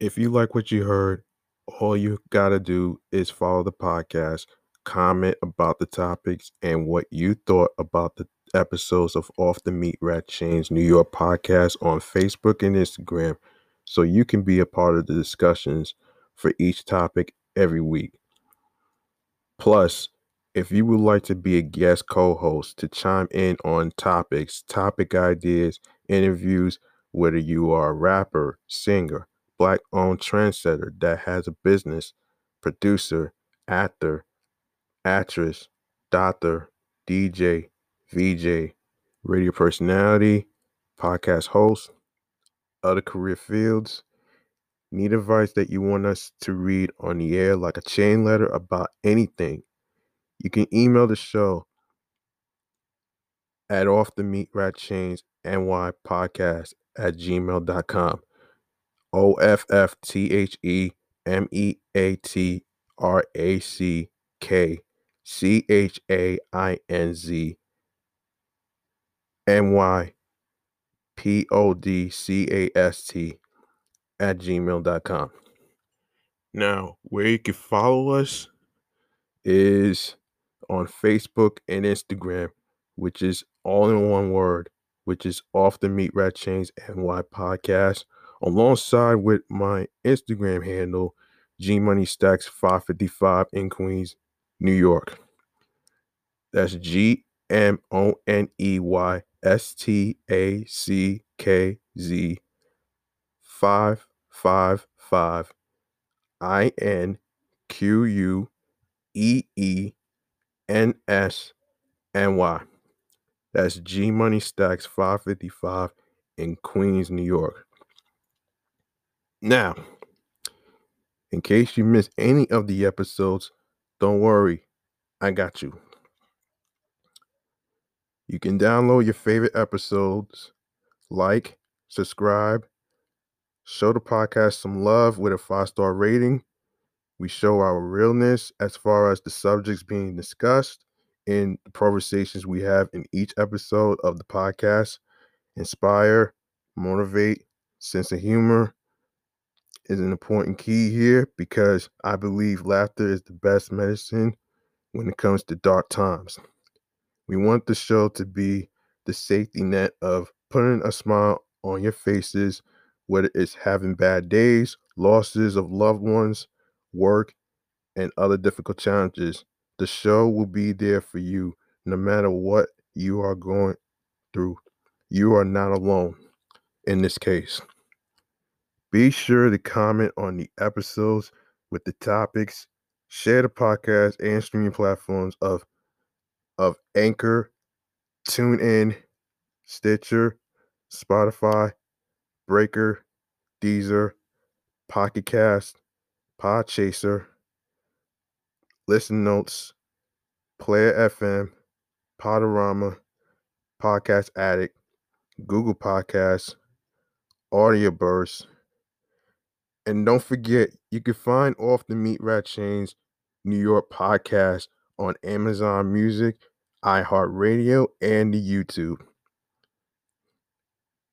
if you like what you heard, all you got to do is follow the podcast, comment about the topics and what you thought about the episodes of Off the Meatrack Chainz New York podcast on Facebook and Instagram so you can be a part of the discussions for each topic every week. Plus, if you would like to be a guest co host to chime in on topics, topic ideas, interviews, whether you are a rapper, singer, black owned trendsetter that has a business, producer, actor, actress, doctor, DJ, VJ, radio personality, podcast host, other career fields, need advice that you want us to read on the air like a chain letter about anything, you can email the show at off the meatrack chainz ny podcast at gmail.com. O F F T H E M E A T R A C K C H A I N Z N Y P O D C A S T at gmail.com. Now, where you can follow us is on Facebook and Instagram, which is all in one word which is off the Meatrack Chainz NY podcast, alongside with my Instagram handle, G Money Stackz 555 in Queens, New York. That's G M O N E Y S T A C K Z 555 I N Q U E E N S N Y. That's G Money Stackz 555 in Queens, New York. Now, in case you missed any of the episodes, don't worry, I got you. You can download your favorite episodes, like, subscribe, show the podcast some love with a five star rating. We show our realness as far as the subjects being discussed in the conversations we have in each episode of the podcast. Inspire, motivate, sense of humor is an important key here because I believe laughter is the best medicine when it comes to dark times. We want the show to be the safety net of putting a smile on your faces, whether it's having bad days, losses of loved ones, work, and other difficult challenges. The show will be there for you no matter what you are going through. You are not alone in this case. Be sure to comment on the episodes with the topics, share the podcast and streaming platforms of of Anchor, TuneIn, Stitcher, Spotify, Breaker, Deezer, Pocket Cast, Podchaser, Listen Notes, Player FM, Podurama, Podcast Addict, Google Podcasts, Audioburst. And don't forget, you can find Off the Meatrack Chainz New York podcast on Amazon Music, iHeartRadio, and the YouTube.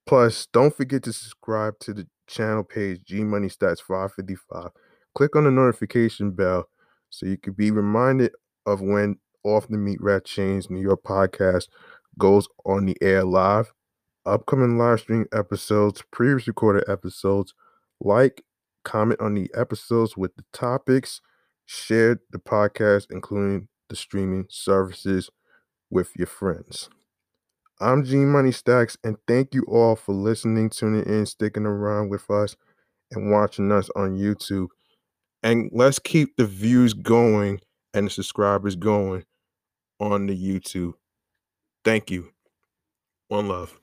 Plus, don't forget to subscribe to the channel page G Money Stackz 555. Click on the notification bell so you could be reminded of when Off the Meatrack Chainz New York podcast goes on the air live. Upcoming live stream episodes, previous recorded episodes, like, comment on the episodes with the topics, share the podcast, including the streaming services, with your friends. I'm G Money Stackz, and thank you all for listening, tuning in, sticking around with us, and watching us on YouTube. And let's keep the views going and the subscribers going on the YouTube. Thank you. One love.